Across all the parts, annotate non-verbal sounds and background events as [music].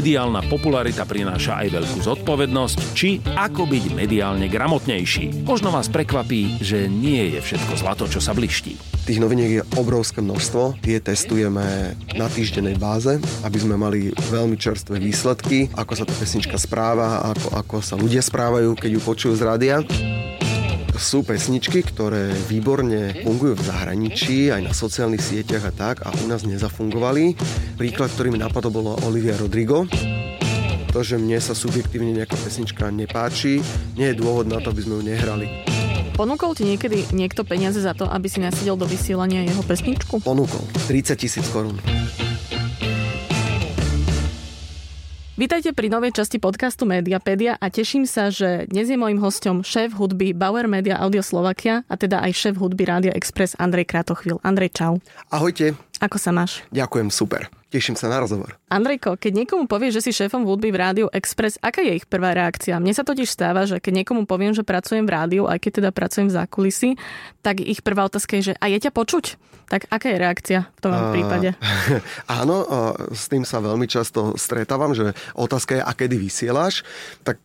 mediálna popularita prináša aj veľkú zodpovednosť, či ako byť mediálne gramotnejší. Možno vás prekvapí, že nie je všetko zlato, čo sa bliští. Tých noviniek je obrovské množstvo, tie testujeme na týždennej báze, aby sme mali veľmi čerstvé výsledky, ako sa tá pesnička správa, ako, ako sa ľudia správajú, keď ju počujú z rádia sú pesničky, ktoré výborne fungujú v zahraničí, aj na sociálnych sieťach a tak, a u nás nezafungovali. Príklad, ktorý mi napadol, bolo Olivia Rodrigo. To, že mne sa subjektívne nejaká pesnička nepáči, nie je dôvod na to, aby sme ju nehrali. Ponúkol ti niekedy niekto peniaze za to, aby si nasadil do vysielania jeho pesničku? Ponúkol. 30 tisíc korún. Vítajte pri novej časti podcastu Mediapedia a teším sa, že dnes je môjim hostom šéf hudby Bauer Media Audio Slovakia a teda aj šéf hudby Radio Express Andrej Kratochvil. Andrej, čau. Ahojte. Ako sa máš? Ďakujem, super. Teším sa na rozhovor. Andrejko, keď niekomu povie, že si šéfom hudby v Rádiu Express, aká je ich prvá reakcia? Mne sa totiž stáva, že keď niekomu poviem, že pracujem v rádiu, aj keď teda pracujem v zákulisí, tak ich prvá otázka je, že a je ťa počuť? Tak aká je reakcia v tom uh, prípade? [laughs] Áno, uh, s tým sa veľmi často stretávam, že otázka je, a kedy vysielaš? Tak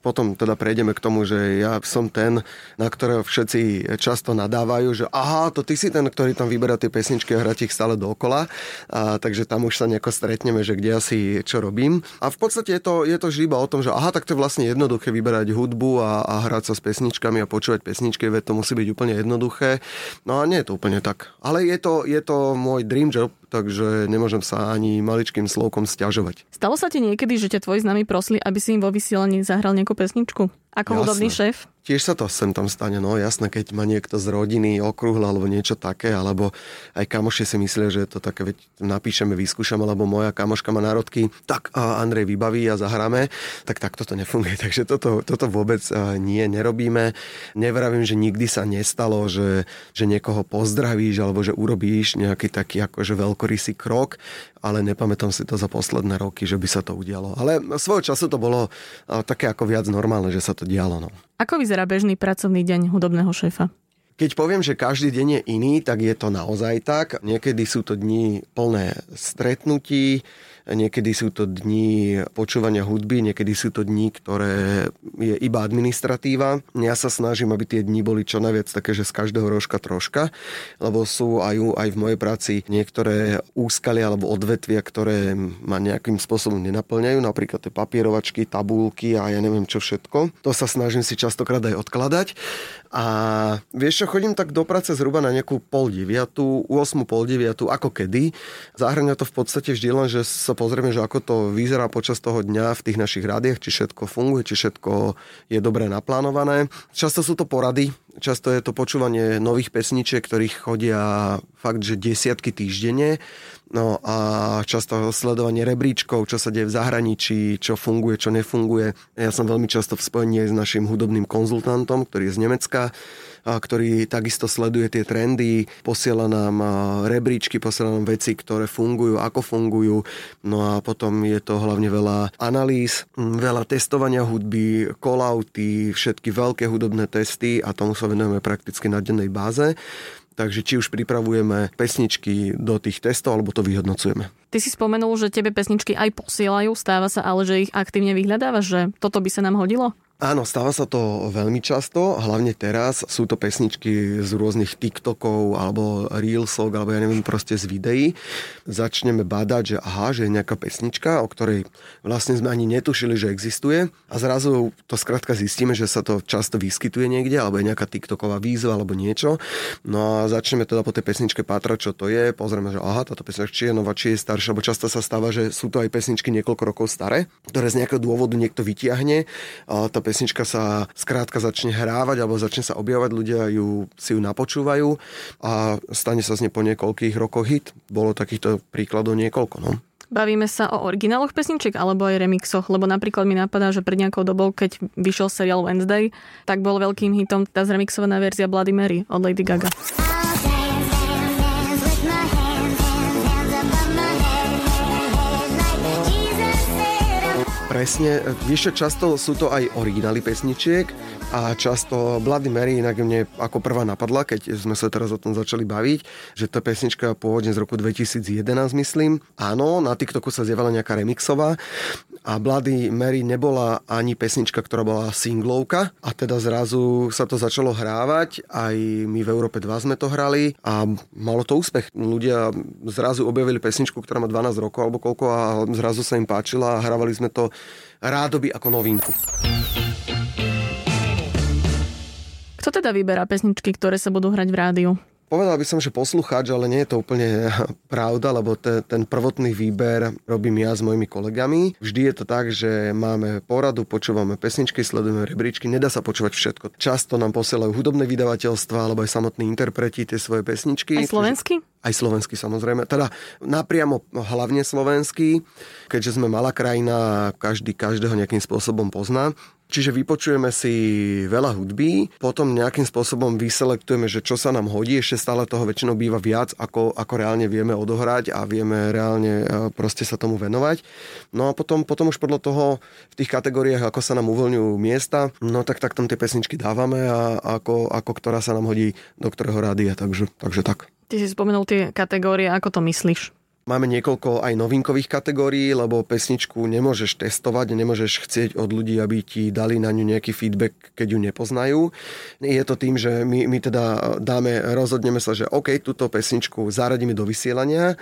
potom teda prejdeme k tomu, že ja som ten, na ktorého všetci často nadávajú, že aha, to ty si ten, ktorý tam vyberá tie pesničky a hrá ich stále dokola. A, takže tam už sa nejako stretneme, že kde asi čo robím. A v podstate je to, je to vždy o tom, že aha, tak to je vlastne jednoduché vyberať hudbu a, a hrať sa s pesničkami a počúvať pesničky, veď to musí byť úplne jednoduché. No a nie je to úplne tak. Ale je to, je to môj dream job, takže nemôžem sa ani maličkým slovkom stiažovať. Stalo sa ti niekedy, že ťa tvoji známi prosili, aby si im vo vysielaní zahral nejakú pesničku? Ako Jasné. hudobný šéf? Tiež sa to sem tam stane, no jasné, keď má niekto z rodiny okrúhle alebo niečo také, alebo aj kamoši si myslia, že to také, veď napíšeme, vyskúšame, alebo moja kamoška má národky, tak a Andrej vybaví a zahráme, tak takto to nefunguje. [laughs] Takže toto, toto vôbec nie, nerobíme. Nevravím, že nikdy sa nestalo, že, že niekoho pozdravíš, alebo že urobíš nejaký taký akože veľkorysý krok, ale nepamätám si to za posledné roky, že by sa to udialo. Ale svojho času to bolo také ako viac normálne, že sa to dialo. No. Ako vyzerá bežný pracovný deň hudobného šéfa? Keď poviem, že každý deň je iný, tak je to naozaj tak. Niekedy sú to dni plné stretnutí, niekedy sú to dni počúvania hudby, niekedy sú to dni, ktoré je iba administratíva. Ja sa snažím, aby tie dni boli čo najviac také, že z každého rožka troška, lebo sú aj, aj v mojej práci niektoré úskalia alebo odvetvia, ktoré ma nejakým spôsobom nenaplňajú, napríklad tie papierovačky, tabulky a ja neviem čo všetko. To sa snažím si častokrát aj odkladať. A vieš čo, chodím tak do práce zhruba na nejakú pol deviatu, 8 pol deviatu, ako kedy. Zahrania to v podstate vždy len, že sa pozrieme, že ako to vyzerá počas toho dňa v tých našich rádiach, či všetko funguje, či všetko je dobre naplánované. Často sú to porady, často je to počúvanie nových pesničiek, ktorých chodia fakt, že desiatky týždenne. No a často sledovanie rebríčkov, čo sa deje v zahraničí, čo funguje, čo nefunguje. Ja som veľmi často v spojení s našim hudobným konzultantom, ktorý je z Nemecka ktorý takisto sleduje tie trendy, posiela nám rebríčky, posiela nám veci, ktoré fungujú, ako fungujú. No a potom je to hlavne veľa analýz, veľa testovania hudby, callouty, všetky veľké hudobné testy a tomu sa venujeme prakticky na dennej báze. Takže či už pripravujeme pesničky do tých testov, alebo to vyhodnocujeme. Ty si spomenul, že tebe pesničky aj posielajú, stáva sa ale, že ich aktívne vyhľadávaš, že toto by sa nám hodilo? Áno, stáva sa to veľmi často, hlavne teraz. Sú to pesničky z rôznych TikTokov alebo Reelsov, alebo ja neviem, proste z videí. Začneme badať, že aha, že je nejaká pesnička, o ktorej vlastne sme ani netušili, že existuje. A zrazu to skrátka zistíme, že sa to často vyskytuje niekde, alebo je nejaká TikToková výzva alebo niečo. No a začneme teda po tej pesničke pátrať, čo to je. Pozrieme, že aha, táto pesnička či je nová, či je staršia, lebo často sa stáva, že sú to aj pesničky niekoľko rokov staré, ktoré z nejakého dôvodu niekto vytiahne. A tá pesnička sa skrátka začne hrávať alebo začne sa objavať, ľudia ju, si ju napočúvajú a stane sa z nej po niekoľkých rokoch hit. Bolo takýchto príkladov niekoľko. No. Bavíme sa o origináloch pesničiek alebo aj remixoch, lebo napríklad mi napadá, že pred nejakou dobou, keď vyšiel seriál Wednesday, tak bol veľkým hitom tá zremixovaná verzia Bloody Mary od Lady Gaga. Presne, vieš často sú to aj originály pesničiek a často Bloody Mary inak mne ako prvá napadla, keď sme sa teraz o tom začali baviť, že to pesnička pôvodne z roku 2011, myslím. Áno, na TikToku sa zjavala nejaká remixová a Bloody Mary nebola ani pesnička, ktorá bola singlovka a teda zrazu sa to začalo hrávať, aj my v Európe 2 sme to hrali a malo to úspech. Ľudia zrazu objavili pesničku, ktorá má 12 rokov alebo koľko a zrazu sa im páčila a hrávali sme to rádoby ako novinku. Kto teda vyberá pesničky, ktoré sa budú hrať v rádiu? Povedal by som, že poslucháč, ale nie je to úplne [laughs] pravda, lebo te, ten prvotný výber robím ja s mojimi kolegami. Vždy je to tak, že máme poradu, počúvame pesničky, sledujeme rebríčky, nedá sa počúvať všetko. Často nám posielajú hudobné vydavateľstva alebo aj samotní interpreti tie svoje pesničky. Aj slovenský? Aj slovenský samozrejme. Teda napriamo hlavne slovenský, keďže sme malá krajina a každý každého nejakým spôsobom pozná. Čiže vypočujeme si veľa hudby, potom nejakým spôsobom vyselektujeme, že čo sa nám hodí, ešte stále toho väčšinou býva viac, ako, ako reálne vieme odohrať a vieme reálne e, proste sa tomu venovať. No a potom, potom už podľa toho v tých kategóriách, ako sa nám uvoľňujú miesta, no tak, tak tam tie pesničky dávame a ako, ako ktorá sa nám hodí do ktorého rádia, takže, takže tak. Ty si spomenul tie kategórie, ako to myslíš? Máme niekoľko aj novinkových kategórií, lebo pesničku nemôžeš testovať, nemôžeš chcieť od ľudí, aby ti dali na ňu nejaký feedback, keď ju nepoznajú. Je to tým, že my, my teda dáme, rozhodneme sa, že OK, túto pesničku zaradíme do vysielania,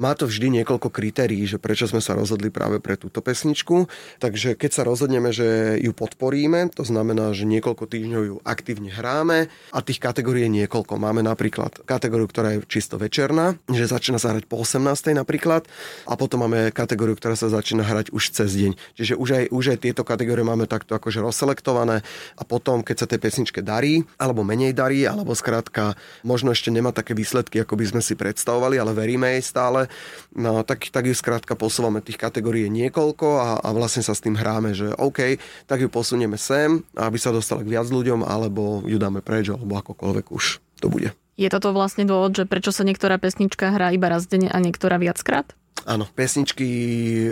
má to vždy niekoľko kritérií, že prečo sme sa rozhodli práve pre túto pesničku. Takže keď sa rozhodneme, že ju podporíme, to znamená, že niekoľko týždňov ju aktívne hráme a tých kategórií je niekoľko. Máme napríklad kategóriu, ktorá je čisto večerná, že začína sa hrať po 18. napríklad a potom máme kategóriu, ktorá sa začína hrať už cez deň. Čiže už aj, už aj tieto kategórie máme takto akože rozselektované a potom, keď sa tej pesničke darí, alebo menej darí, alebo skrátka možno ešte nemá také výsledky, ako by sme si predstavovali, ale veríme jej stále, No tak, tak ju skrátka posúvame tých kategórií niekoľko a, a vlastne sa s tým hráme, že OK, tak ju posunieme sem, aby sa dostala k viac ľuďom, alebo ju dáme preč, alebo akokoľvek už to bude. Je toto vlastne dôvod, že prečo sa niektorá pesnička hrá iba raz denne a niektorá viackrát? Áno, pesničky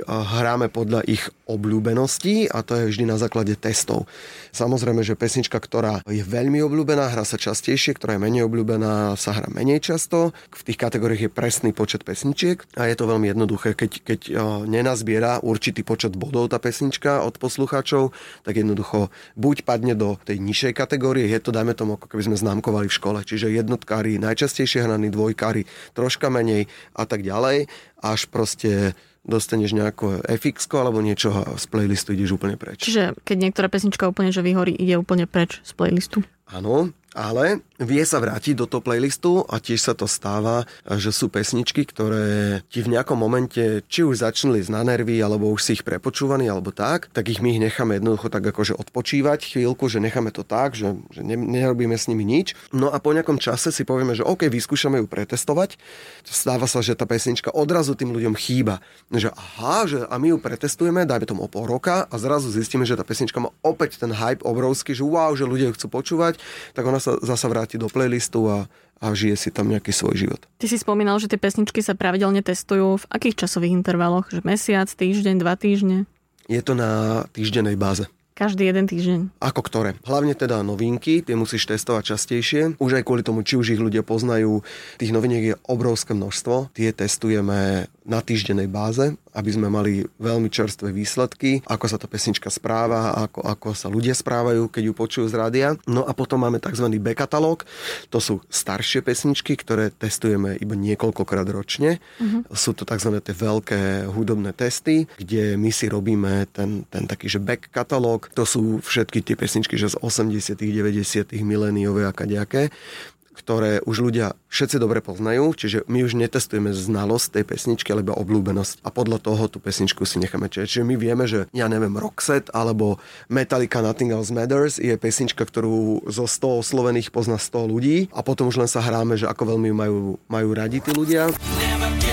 hráme podľa ich obľúbenosti a to je vždy na základe testov. Samozrejme, že pesnička, ktorá je veľmi obľúbená, hrá sa častejšie, ktorá je menej obľúbená, sa hrá menej často. V tých kategóriách je presný počet pesničiek a je to veľmi jednoduché. Keď, keď nenazbiera určitý počet bodov tá pesnička od poslucháčov, tak jednoducho buď padne do tej nižšej kategórie, je to, dajme tomu, ako keby sme známkovali v škole. Čiže jednotkári najčastejšie hraní, dvojkári troška menej a tak ďalej až proste dostaneš nejaké FX alebo niečo a z playlistu ideš úplne preč. Čiže keď niektorá pesnička úplne že vyhorí, ide úplne preč z playlistu? Áno, ale vie sa vrátiť do toho playlistu a tiež sa to stáva, že sú pesničky, ktoré ti v nejakom momente či už začnuli z na nervy, alebo už si ich prepočúvaní, alebo tak, tak ich my ich necháme jednoducho tak akože odpočívať chvíľku, že necháme to tak, že, že ne, nerobíme s nimi nič. No a po nejakom čase si povieme, že OK, vyskúšame ju pretestovať. Stáva sa, že tá pesnička odrazu tým ľuďom chýba. Že aha, že a my ju pretestujeme, dajme tomu o pol roka a zrazu zistíme, že tá pesnička má opäť ten hype obrovský, že wow, že ľudia ju chcú počúvať, tak ona sa zasa vráti do playlistu a, a žije si tam nejaký svoj život. Ty si spomínal, že tie pesničky sa pravidelne testujú. V akých časových intervaloch? Že mesiac, týždeň, dva týždne? Je to na týždennej báze. Každý jeden týždeň. Ako ktoré? Hlavne teda novinky, tie musíš testovať častejšie. Už aj kvôli tomu, či už ich ľudia poznajú. Tých noviniek je obrovské množstvo. Tie testujeme na týždenej báze, aby sme mali veľmi čerstvé výsledky, ako sa tá pesnička správa, ako, ako sa ľudia správajú, keď ju počujú z rádia. No a potom máme tzv. B-katalóg, to sú staršie pesničky, ktoré testujeme iba niekoľkokrát ročne. Uh-huh. Sú to tzv. tie veľké hudobné testy, kde my si robíme ten, ten taký, že back katalóg, to sú všetky tie pesničky, že z 80 90 miléniové a kadejaké ktoré už ľudia všetci dobre poznajú, čiže my už netestujeme znalosť tej pesničky, alebo obľúbenosť a podľa toho tú pesničku si necháme čeť. Čiže my vieme, že ja neviem, Roxette alebo Metallica Nothing Else Matters je pesnička, ktorú zo 100 oslovených pozná 100 ľudí a potom už len sa hráme, že ako veľmi majú, majú radi tí ľudia. Never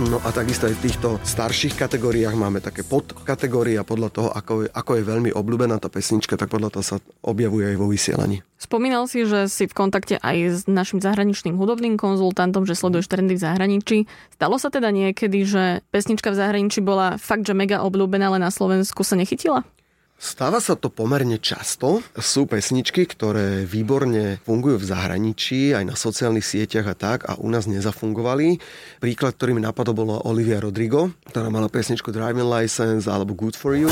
No a takisto aj v týchto starších kategóriách máme také podkategórie a podľa toho, ako je, ako je veľmi obľúbená tá pesnička, tak podľa toho sa objavuje aj vo vysielaní. Spomínal si, že si v kontakte aj s našim zahraničným hudobným konzultantom, že sleduješ trendy v zahraničí. Stalo sa teda niekedy, že pesnička v zahraničí bola fakt, že mega obľúbená, ale na Slovensku sa nechytila? Stáva sa to pomerne často. Sú pesničky, ktoré výborne fungujú v zahraničí, aj na sociálnych sieťach a tak, a u nás nezafungovali. Príklad, ktorý mi napadol, bola Olivia Rodrigo, ktorá mala pesničku Driving License alebo Good For You.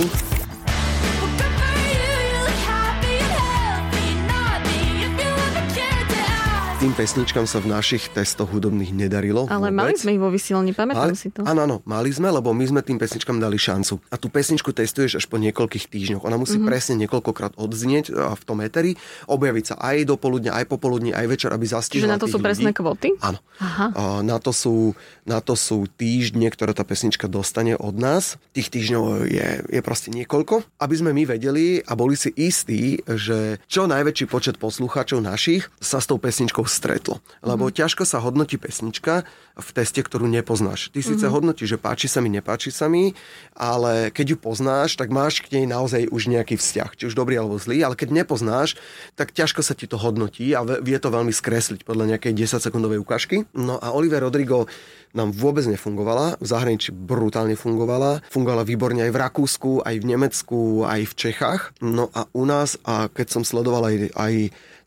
Tým pesničkám sa v našich testoch hudobných nedarilo. Ale vôbec. mali sme ich vo vysielni, pamätám si to. Áno, áno, mali sme, lebo my sme tým pesničkám dali šancu. A tú pesničku testuješ až po niekoľkých týždňoch. Ona musí mm-hmm. presne niekoľkokrát odznieť v tom eteri, objaviť sa aj do poludnia, aj popoludní, aj večer, aby zastihla Čiže na to sú ľudí. presné kvoty? Áno. Aha. Na, to sú, na to sú týždne, ktoré tá pesnička dostane od nás. Tých týždňov je, je proste niekoľko, aby sme my vedeli a boli si istí, že čo najväčší počet poslucháčov našich sa s tou pesničkou stretlo lebo mm-hmm. ťažko sa hodnotí pesnička v teste, ktorú nepoznáš. Ty síce mm-hmm. hodnotíš, že páči sa mi, nepáči sa mi, ale keď ju poznáš, tak máš k nej naozaj už nejaký vzťah, či už dobrý alebo zlý, ale keď nepoznáš, tak ťažko sa ti to hodnotí a vie to veľmi skresliť podľa nejakej 10-sekundovej ukážky. No a Oliver Rodrigo nám vôbec nefungovala, v zahraničí brutálne fungovala, fungovala výborne aj v Rakúsku, aj v Nemecku, aj v Čechách. No a u nás, a keď som sledoval aj, aj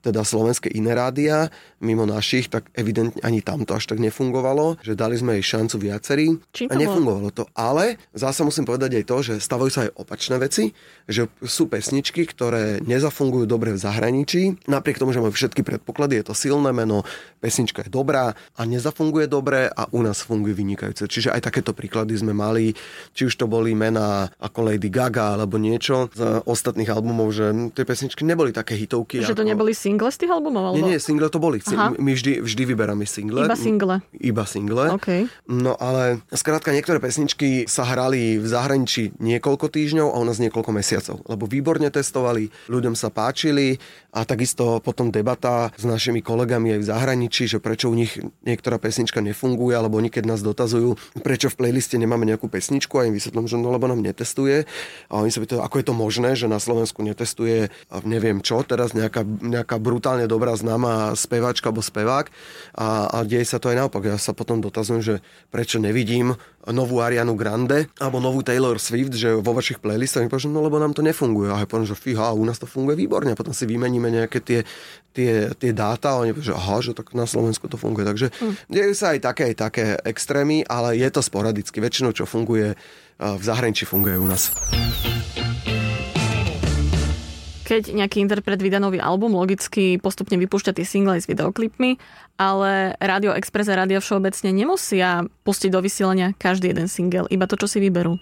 teda slovenské iné rádia, mimo našich, tak evidentne ani tam to až tak nefungovalo, že dali sme jej šancu viacerí a nefungovalo to. Ale zase musím povedať aj to, že stavajú sa aj opačné veci, že sú pesničky, ktoré nezafungujú dobre v zahraničí, napriek tomu, že majú všetky predpoklady, je to silné meno, pesnička je dobrá a nezafunguje dobre a u nás funguje vynikajúce. Čiže aj takéto príklady sme mali, či už to boli mená ako Lady Gaga alebo niečo z ostatných albumov, že tie pesničky neboli také hitovky. Že ako... to neboli single z tých albumov? Alebo... Nie, nie, single to boli. Aha. My vždy, vždy vyberáme single. Iba single. Iba single. Okay. No ale skrátka niektoré pesničky sa hrali v zahraničí niekoľko týždňov a u nás niekoľko mesiacov. Lebo výborne testovali, ľuďom sa páčili a takisto potom debata s našimi kolegami aj v zahraničí že prečo u nich niektorá pesnička nefunguje, alebo oni keď nás dotazujú, prečo v playliste nemáme nejakú pesničku a im vysvetlím, že no lebo nám netestuje. A oni sa pýtajú, ako je to možné, že na Slovensku netestuje neviem čo, teraz nejaká, nejaká brutálne dobrá známa speváčka alebo spevák a, a deje sa to aj naopak. Ja sa potom dotazujem, že prečo nevidím novú Arianu Grande alebo novú Taylor Swift, že vo vašich playlistoch, poviem, no lebo nám to nefunguje. A ja poviem, že fíha, u nás to funguje výborne. A potom si vymeníme nejaké tie, tie, tie dáta a oni poviem, že aha, že tak na Slovensku to funguje. Takže mm. dejú sa aj také, aj také extrémy, ale je to sporadicky. Väčšinou, čo funguje v zahraničí, funguje u nás keď nejaký interpret vydá nový album, logicky postupne vypúšťa tie single s videoklipmi, ale Radio Express a Radio Všeobecne nemusia pustiť do vysielania každý jeden single, iba to, čo si vyberú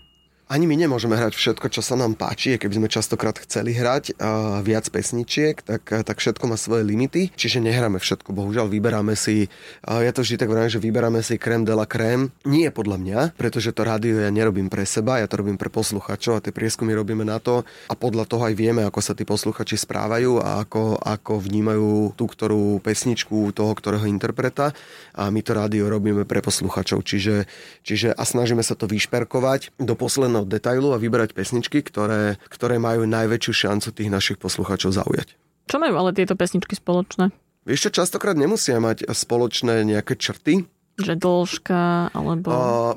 ani my nemôžeme hrať všetko, čo sa nám páči. Keby sme častokrát chceli hrať uh, viac pesničiek, tak, uh, tak všetko má svoje limity. Čiže nehráme všetko. Bohužiaľ, vyberáme si, uh, ja to vždy tak vravím, že vyberáme si krém de la krém. Nie podľa mňa, pretože to rádio ja nerobím pre seba, ja to robím pre posluchačov a tie prieskumy robíme na to a podľa toho aj vieme, ako sa tí posluchači správajú a ako, ako vnímajú tú ktorú pesničku toho, ktorého interpreta a my to rádio robíme pre posluchačov. Čiže, čiže a snažíme sa to vyšperkovať do posledného od detailu a vyberať pesničky, ktoré, ktoré majú najväčšiu šancu tých našich poslucháčov zaujať. Čo majú ale tieto pesničky spoločné? Vieš čo, častokrát nemusia mať spoločné nejaké črty, že dĺžka, alebo...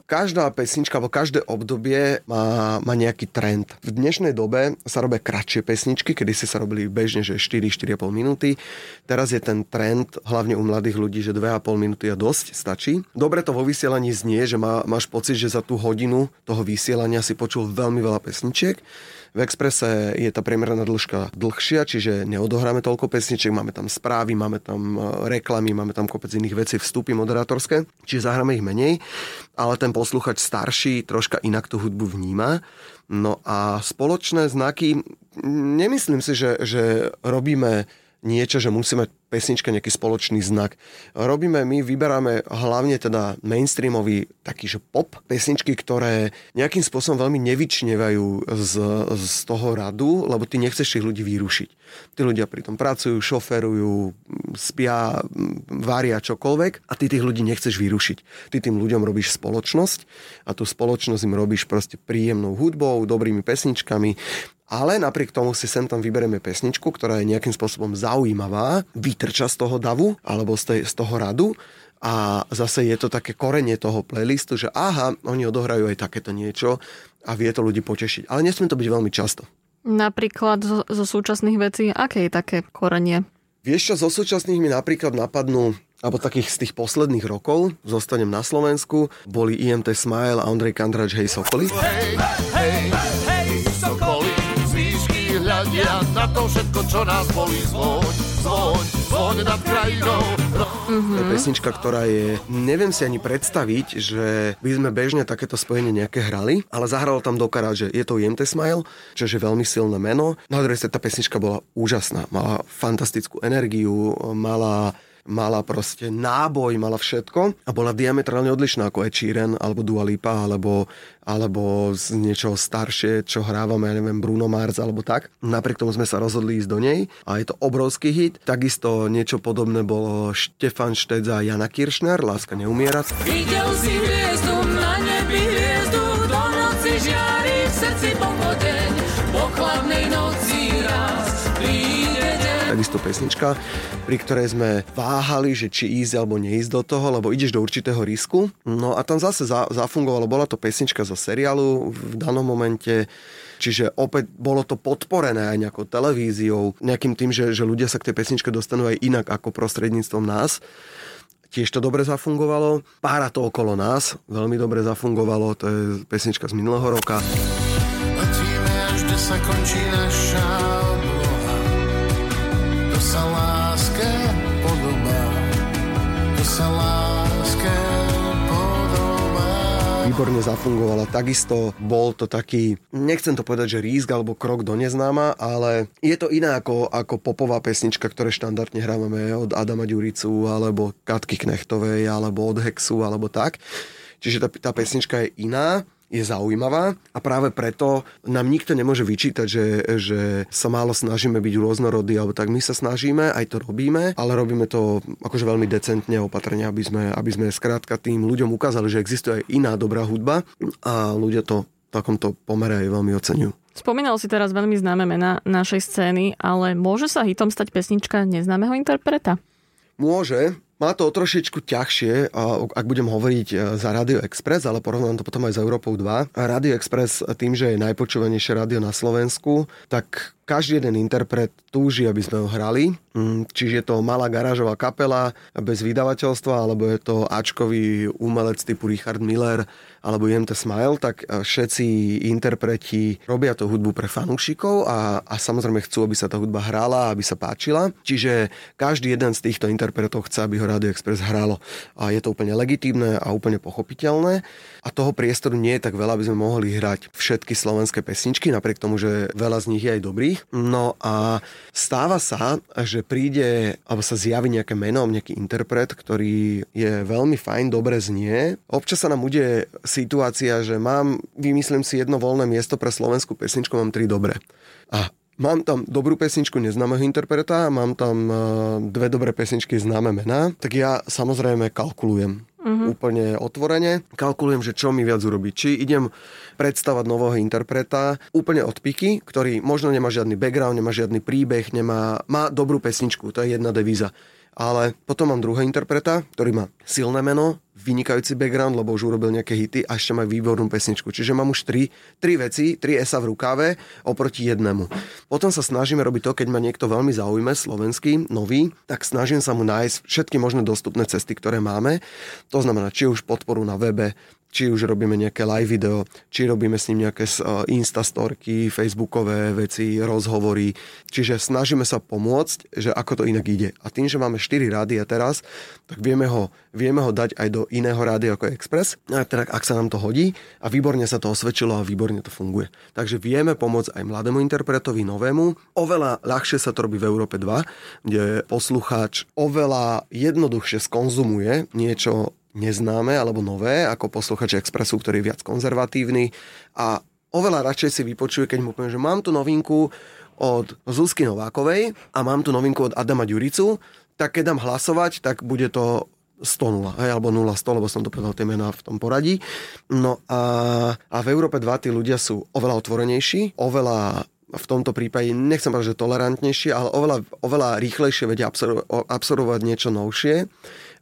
Každá pesnička, alebo každé obdobie má, má nejaký trend. V dnešnej dobe sa robia kratšie pesničky, kedy si sa robili bežne, že 4-4,5 minúty. Teraz je ten trend, hlavne u mladých ľudí, že 2,5 minúty a dosť stačí. Dobre to vo vysielaní znie, že má, máš pocit, že za tú hodinu toho vysielania si počul veľmi veľa pesničiek. V Exprese je tá priemerná dĺžka dlhšia, čiže neodohráme toľko pesničiek, máme tam správy, máme tam e, reklamy, máme tam kopec iných vecí, vstupy moderátorské, čiže zahráme ich menej, ale ten posluchač starší troška inak tú hudbu vníma. No a spoločné znaky, nemyslím si, že, že robíme niečo, že musíme pesnička, nejaký spoločný znak. Robíme, my vyberáme hlavne teda mainstreamový taký, že pop, pesničky, ktoré nejakým spôsobom veľmi nevyčnevajú z, z toho radu, lebo ty nechceš tých ľudí vyrušiť. Tí ľudia pritom pracujú, šoferujú, spia, varia čokoľvek a ty tých ľudí nechceš vyrušiť. Ty tým ľuďom robíš spoločnosť a tú spoločnosť im robíš proste príjemnou hudbou, dobrými pesničkami ale napriek tomu si sem tam vyberieme pesničku, ktorá je nejakým spôsobom zaujímavá, vytrča z toho davu alebo z, tej, z toho radu a zase je to také korenie toho playlistu, že aha, oni odohrajú aj takéto niečo a vie to ľudí potešiť. Ale nesmie to byť veľmi často. Napríklad zo, zo súčasných vecí, aké je také korenie? Vieš čo, zo súčasných mi napríklad napadnú alebo takých z tých posledných rokov, zostanem na Slovensku, boli IMT Smile a Ondrej Kandrač Hej Sokoli. Hej, hej, hej, Sokoli hľadia na to všetko, čo nás bolí. Zvoň, zvoň, zvoň nad krajinou. Mm-hmm. To je pesnička, ktorá je, neviem si ani predstaviť, že by sme bežne takéto spojenie nejaké hrali, ale zahralo tam dokarát, že je to IMT Smile, čo je veľmi silné meno. Na druhej strane tá pesnička bola úžasná, mala fantastickú energiu, mala mala proste náboj, mala všetko a bola diametrálne odlišná ako Ed Sheeran alebo Dua Lipa alebo, alebo z niečoho staršie, čo hrávame, ja neviem, Bruno Mars alebo tak. Napriek tomu sme sa rozhodli ísť do nej a je to obrovský hit. Takisto niečo podobné bolo Štefan Štec a Jana Kiršner, Láska neumiera. Videl si hviezdu na nebi hviezdu, do noci žiari v srdci pochodeň, takisto pesnička, pri ktorej sme váhali, že či ísť alebo neísť do toho, lebo ideš do určitého risku. No a tam zase za, zafungovalo, bola to pesnička zo seriálu v danom momente, Čiže opäť bolo to podporené aj nejakou televíziou, nejakým tým, že, že ľudia sa k tej pesničke dostanú aj inak ako prostredníctvom nás. Tiež to dobre zafungovalo. Pára to okolo nás veľmi dobre zafungovalo. To je pesnička z minulého roka. Letíme, až sa končí naša Výborne zafungovala. Takisto bol to taký, nechcem to povedať, že rízk alebo krok do neznáma, ale je to iné ako, ako popová pesnička, ktoré štandardne hrávame od Adama Ďuricu, alebo Katky Knechtovej, alebo od Hexu, alebo tak. Čiže tá, tá pesnička je iná je zaujímavá a práve preto nám nikto nemôže vyčítať, že, že sa málo snažíme byť rôznorodí, alebo tak my sa snažíme, aj to robíme, ale robíme to akože veľmi decentne, opatrne, aby sme, aby sme skrátka tým ľuďom ukázali, že existuje aj iná dobrá hudba a ľudia to v takomto pomere aj veľmi oceňujú. Spomínal si teraz veľmi známe mena našej scény, ale môže sa hitom stať pesnička neznámeho interpreta? Môže, má to o trošičku ťažšie, ak budem hovoriť e, za Radio Express, ale porovnám to potom aj s Európou 2. Radio Express tým, že je najpočúvanejšie rádio na Slovensku, tak každý jeden interpret túži, aby sme ho hrali. Mm, čiže je to malá garážová kapela bez vydavateľstva, alebo je to Ačkový umelec typu Richard Miller, alebo IMT Smile, tak e, všetci interpreti robia tú hudbu pre fanúšikov a, a samozrejme chcú, aby sa tá hudba hrala, aby sa páčila. Čiže každý jeden z týchto interpretov chce, aby ho Radio Express hralo. A je to úplne legitímne a úplne pochopiteľné. A toho priestoru nie je tak veľa, aby sme mohli hrať všetky slovenské pesničky, napriek tomu, že veľa z nich je aj dobrých. No a stáva sa, že príde, alebo sa zjaví nejaké meno, nejaký interpret, ktorý je veľmi fajn, dobre znie. Občas sa nám bude situácia, že mám, vymyslím si jedno voľné miesto pre slovenskú pesničku, mám tri dobré. A Mám tam dobrú pesničku neznámeho interpreta, mám tam e, dve dobré pesničky známe mená, tak ja samozrejme kalkulujem. Uh-huh. Úplne otvorene. Kalkulujem, že čo mi viac urobiť. Či idem predstavať nového interpreta úplne od piky, ktorý možno nemá žiadny background, nemá žiadny príbeh, nemá, má dobrú pesničku, to je jedna devíza. Ale potom mám druhého interpreta, ktorý má silné meno, vynikajúci background, lebo už urobil nejaké hity a ešte má výbornú pesničku. Čiže mám už tri, tri veci, tri esa v rukáve oproti jednému. Potom sa snažíme robiť to, keď ma niekto veľmi zaujme, slovenský, nový, tak snažím sa mu nájsť všetky možné dostupné cesty, ktoré máme. To znamená, či už podporu na webe, či už robíme nejaké live video, či robíme s ním nejaké instastorky, facebookové veci, rozhovory. Čiže snažíme sa pomôcť, že ako to inak ide. A tým, že máme 4 rádia teraz, tak vieme ho, vieme ho dať aj do iného rádia ako Express, a teda ak sa nám to hodí a výborne sa to osvedčilo a výborne to funguje. Takže vieme pomôcť aj mladému interpretovi, novému. Oveľa ľahšie sa to robí v Európe 2, kde poslucháč oveľa jednoduchšie skonzumuje niečo neznáme alebo nové, ako posluchač Expressu, ktorý je viac konzervatívny a oveľa radšej si vypočuje, keď mu poviem, že mám tu novinku od Zuzky Novákovej a mám tu novinku od Adama Ďuricu, tak keď dám hlasovať, tak bude to 100 0, hej, alebo 0 100, lebo som to povedal tie mená v tom poradí. No a, a v Európe 2 tí ľudia sú oveľa otvorenejší, oveľa v tomto prípade, nechcem povedať, že tolerantnejšie, ale oveľa, oveľa rýchlejšie vedia absorbovať niečo novšie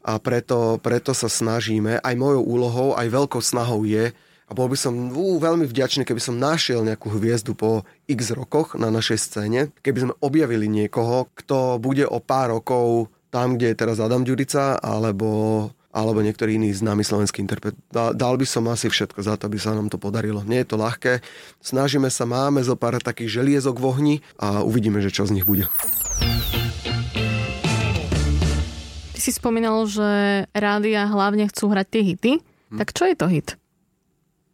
a preto, preto sa snažíme, aj mojou úlohou, aj veľkou snahou je, a bol by som ú, veľmi vďačný, keby som našiel nejakú hviezdu po x rokoch na našej scéne, keby sme objavili niekoho, kto bude o pár rokov tam, kde je teraz Adam Ďurica, alebo alebo niektorý iný známy slovenský interpret. Dal by som asi všetko za to, aby sa nám to podarilo. Nie je to ľahké. Snažíme sa, máme zo pár takých želiezok v ohni a uvidíme, že čo z nich bude. Ty si spomínal, že rádia hlavne chcú hrať tie hity. Hm. Tak čo je to hit?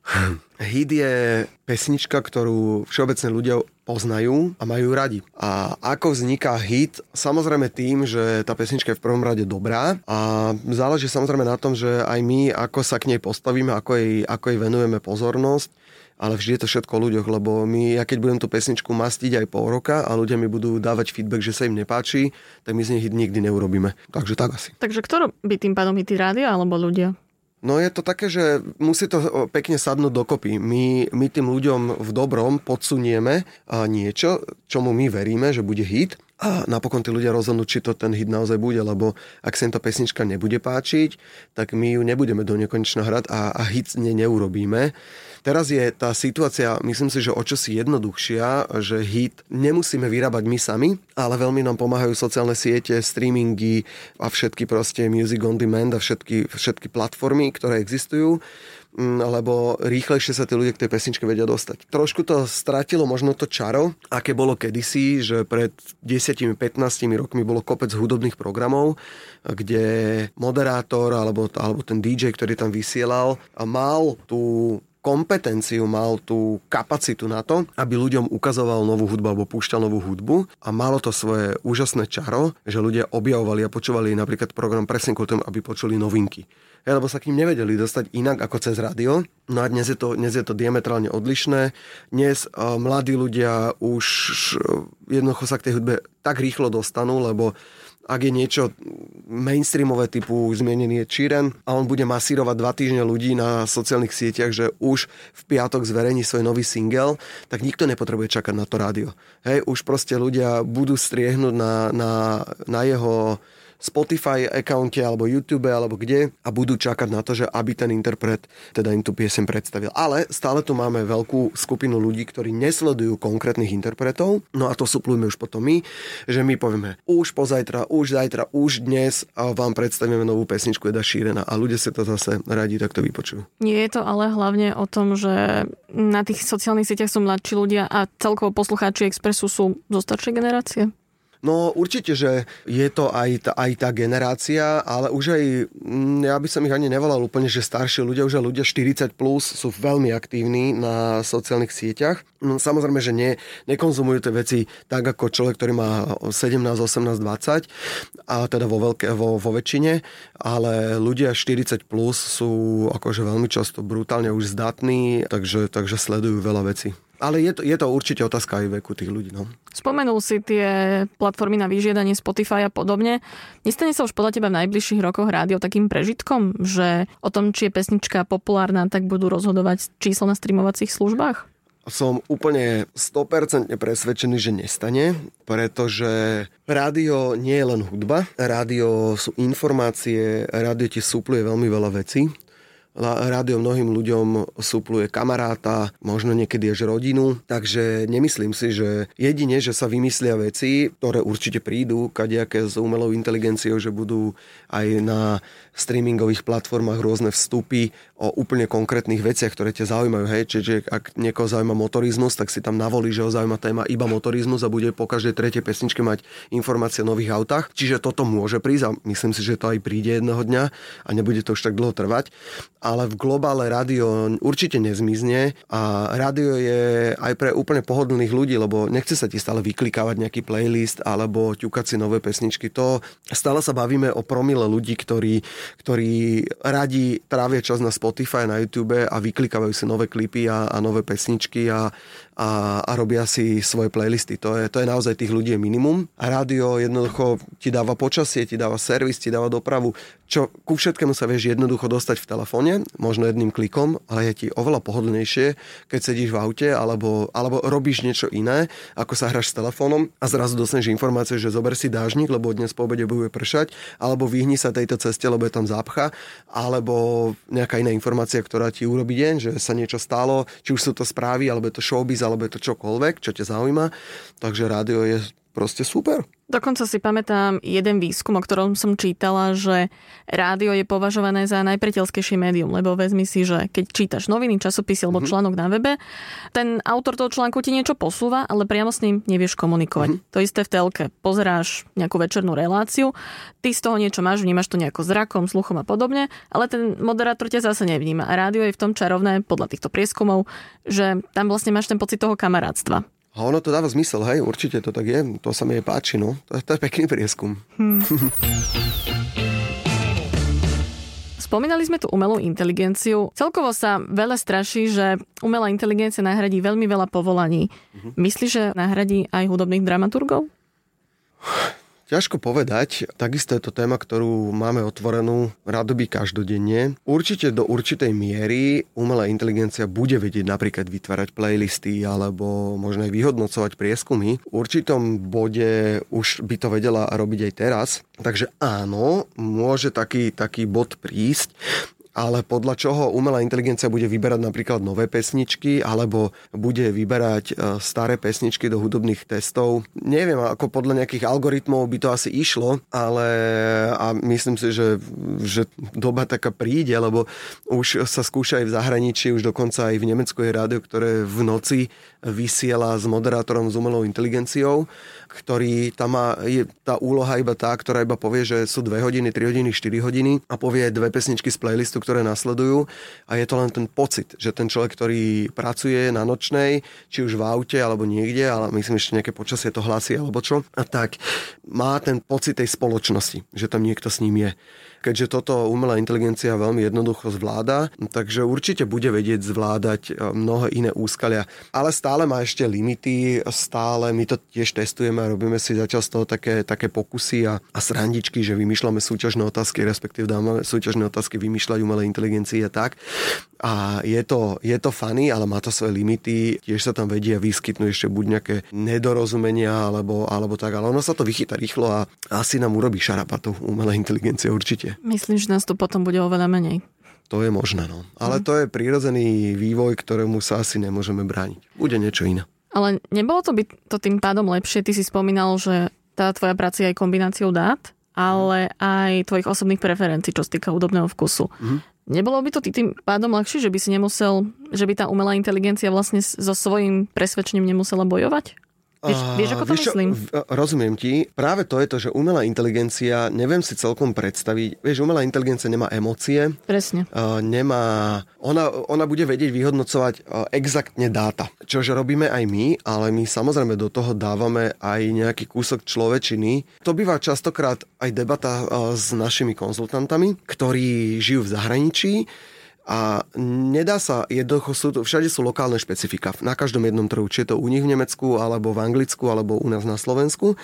[laughs] Hit je pesnička, ktorú všeobecne ľudia poznajú a majú radi. A ako vzniká hit? Samozrejme tým, že tá pesnička je v prvom rade dobrá a záleží samozrejme na tom, že aj my, ako sa k nej postavíme, ako jej, ako jej venujeme pozornosť ale vždy je to všetko o ľuďoch, lebo my, ja keď budem tú pesničku mastiť aj pol roka a ľudia mi budú dávať feedback, že sa im nepáči, tak my z nich nikdy neurobíme. Takže tak asi. Takže kto robí tým pádom hity rádia alebo ľudia? No je to také, že musí to pekne sadnúť dokopy. My, my tým ľuďom v dobrom podsunieme niečo, čomu my veríme, že bude hit a napokon tí ľudia rozhodnú, či to ten hit naozaj bude, lebo ak sa im tá pesnička nebude páčiť, tak my ju nebudeme do nekonečna hrať a, a hit ne neurobíme. Teraz je tá situácia, myslím si, že o čosi jednoduchšia, že hit nemusíme vyrábať my sami, ale veľmi nám pomáhajú sociálne siete, streamingy a všetky proste music on demand a všetky, všetky platformy, ktoré existujú mm, lebo rýchlejšie sa tí ľudia k tej pesničke vedia dostať. Trošku to stratilo možno to čaro, aké bolo kedysi, že pred 10-15 rokmi bolo kopec hudobných programov, kde moderátor alebo, alebo ten DJ, ktorý tam vysielal, mal tú kompetenciu, mal tú kapacitu na to, aby ľuďom ukazoval novú hudbu alebo púšťal novú hudbu a malo to svoje úžasné čaro, že ľudia objavovali a počúvali napríklad program presne kvôli tomu, aby počuli novinky. Ja, lebo sa k ním nevedeli dostať inak ako cez rádio. No a dnes je to, dnes je to diametrálne odlišné. Dnes uh, mladí ľudia už uh, jednoducho sa k tej hudbe tak rýchlo dostanú, lebo ak je niečo mainstreamové typu zmienený je Čiren a on bude masírovať dva týždne ľudí na sociálnych sieťach, že už v piatok zverejní svoj nový single, tak nikto nepotrebuje čakať na to rádio. Hej, už proste ľudia budú striehnúť na, na, na jeho Spotify accounte alebo YouTube alebo kde a budú čakať na to, že aby ten interpret teda im tú piesem predstavil. Ale stále tu máme veľkú skupinu ľudí, ktorí nesledujú konkrétnych interpretov, no a to suplujeme už potom my, že my povieme už pozajtra, už zajtra, už dnes a vám predstavíme novú pesničku Eda Šírena a ľudia si to zase radi takto vypočujú. Nie je to ale hlavne o tom, že na tých sociálnych sieťach sú mladší ľudia a celkovo poslucháči Expressu sú zo staršej generácie? No určite, že je to aj tá, aj tá generácia, ale už aj, mm, ja by som ich ani nevolal úplne, že starší ľudia, už aj ľudia 40 plus sú veľmi aktívni na sociálnych sieťach. No, samozrejme, že nie, nekonzumujú tie veci tak ako človek, ktorý má 17, 18, 20, a teda vo, veľké, vo, vo väčšine, ale ľudia 40 plus sú akože veľmi často brutálne už zdatní, takže, takže sledujú veľa vecí. Ale je to, je to určite otázka aj veku tých ľudí. No. Spomenul si tie platformy na vyžiadanie Spotify a podobne. Nestane sa už podľa teba v najbližších rokoch rádio takým prežitkom, že o tom, či je pesnička populárna, tak budú rozhodovať číslo na streamovacích službách? Som úplne 100% presvedčený, že nestane, pretože rádio nie je len hudba. Rádio sú informácie, rádio ti súpluje veľmi veľa vecí Rádio mnohým ľuďom supluje kamaráta, možno niekedy až rodinu, takže nemyslím si, že jedine, že sa vymyslia veci, ktoré určite prídu, kadejaké s umelou inteligenciou, že budú aj na streamingových platformách rôzne vstupy o úplne konkrétnych veciach, ktoré ťa zaujímajú. Hej, čiže ak niekoho zaujíma motorizmus, tak si tam navolí, že ho zaujíma téma iba motorizmus a bude po každej tretej pesničke mať informácie o nových autách. Čiže toto môže prísť a myslím si, že to aj príde jedného dňa a nebude to už tak dlho trvať. Ale v globále rádio určite nezmizne a rádio je aj pre úplne pohodlných ľudí, lebo nechce sa ti stále vyklikávať nejaký playlist alebo ťukať si nové pesničky. To stále sa bavíme o promile ľudí, ktorí ktorí radi trávia čas na Spotify, na YouTube a vyklikávajú si nové klipy a, a nové pesničky a, a, a robia si svoje playlisty. To je, to je naozaj tých ľudí minimum. A rádio jednoducho ti dáva počasie, ti dáva servis, ti dáva dopravu, čo ku všetkému sa vieš jednoducho dostať v telefóne, možno jedným klikom, ale je ti oveľa pohodlnejšie, keď sedíš v aute alebo, alebo robíš niečo iné, ako sa hráš s telefónom a zrazu dostaneš informáciu, že zober si dážnik, lebo dnes po obede bude pršať, alebo vyhni sa tejto ceste, lebo je tam zápcha, alebo nejaká iná informácia, ktorá ti urobí deň, že sa niečo stalo, či už sú to správy, alebo je to showbiz, alebo je to čokoľvek, čo ťa zaujíma. Takže rádio je proste super. Dokonca si pamätám jeden výskum, o ktorom som čítala, že rádio je považované za najpriateľskejšie médium, lebo vezmi si, že keď čítaš noviny, časopisy alebo mm-hmm. článok na webe, ten autor toho článku ti niečo posúva, ale priamo s ním nevieš komunikovať. Mm-hmm. To isté v telke. Pozeráš nejakú večernú reláciu, ty z toho niečo máš, vnímaš to nejako zrakom, sluchom a podobne, ale ten moderátor ťa zase nevníma. A rádio je v tom čarovné, podľa týchto prieskumov, že tam vlastne máš ten pocit toho kamarátstva. A ono to dáva zmysel, hej, určite to tak je. To sa mi páči, no. To to je pekný prieskum. Hmm. [laughs] Spomínali sme tu umelú inteligenciu. Celkovo sa veľa straší, že umelá inteligencia nahradí veľmi veľa povolaní. Uh-huh. Myslíš, že nahradí aj hudobných dramaturgov? [sighs] Ťažko povedať. Takisto je to téma, ktorú máme otvorenú radoby každodenne. Určite do určitej miery umelá inteligencia bude vedieť napríklad vytvárať playlisty alebo možno aj vyhodnocovať prieskumy. V určitom bode už by to vedela robiť aj teraz. Takže áno, môže taký, taký bod prísť ale podľa čoho umelá inteligencia bude vyberať napríklad nové pesničky alebo bude vyberať e, staré pesničky do hudobných testov. Neviem, ako podľa nejakých algoritmov by to asi išlo, ale a myslím si, že, že doba taká príde, lebo už sa skúša aj v zahraničí, už dokonca aj v Nemecku je rádio, ktoré v noci vysiela s moderátorom s umelou inteligenciou ktorý tam má, je tá úloha iba tá, ktorá iba povie, že sú 2 hodiny, 3 hodiny, 4 hodiny a povie dve pesničky z playlistu, ktoré nasledujú. A je to len ten pocit, že ten človek, ktorý pracuje na nočnej, či už v aute alebo niekde, ale myslím ešte nejaké počasie to hlasí alebo čo, a tak má ten pocit tej spoločnosti, že tam niekto s ním je keďže toto umelá inteligencia veľmi jednoducho zvláda, takže určite bude vedieť zvládať e, mnohé iné úskalia. Ale stále má ešte limity, stále my to tiež testujeme a robíme si zatiaľ z toho také, také pokusy a, a srandičky, že vymýšľame súťažné otázky, respektíve dáme súťažné otázky vymýšľať umelej inteligencii a tak. A je to, je to funny, ale má to svoje limity. Tiež sa tam vedia vyskytnúť ešte buď nejaké nedorozumenia alebo, alebo tak, ale ono sa to vychytá rýchlo a asi nám urobí šarapatu umelá inteligencia určite. Myslím, že nás to potom bude oveľa menej. To je možné, no. Ale hm. to je prírodzený vývoj, ktorému sa asi nemôžeme brániť. Bude niečo iné. Ale nebolo to by to tým pádom lepšie? Ty si spomínal, že tá tvoja práca je aj kombináciou dát, ale aj tvojich osobných preferencií, čo sa týka hudobného vkusu. Mm-hmm. Nebolo by to tým pádom ľahšie, že by si nemusel, že by tá umelá inteligencia vlastne so svojím presvedčením nemusela bojovať? Vieš, vieš ako to vieš, myslím? Čo, rozumiem ti. Práve to je to, že umelá inteligencia, neviem si celkom predstaviť, vieš, umelá inteligencia nemá emócie. Presne. Uh, nemá, ona, ona bude vedieť vyhodnocovať uh, exaktne dáta. Čože robíme aj my, ale my samozrejme do toho dávame aj nejaký kúsok človečiny. To býva častokrát aj debata uh, s našimi konzultantami, ktorí žijú v zahraničí a nedá sa, jednoducho sú to, všade sú lokálne špecifika. Na každom jednom trhu, či je to u nich v Nemecku, alebo v Anglicku, alebo u nás na Slovensku.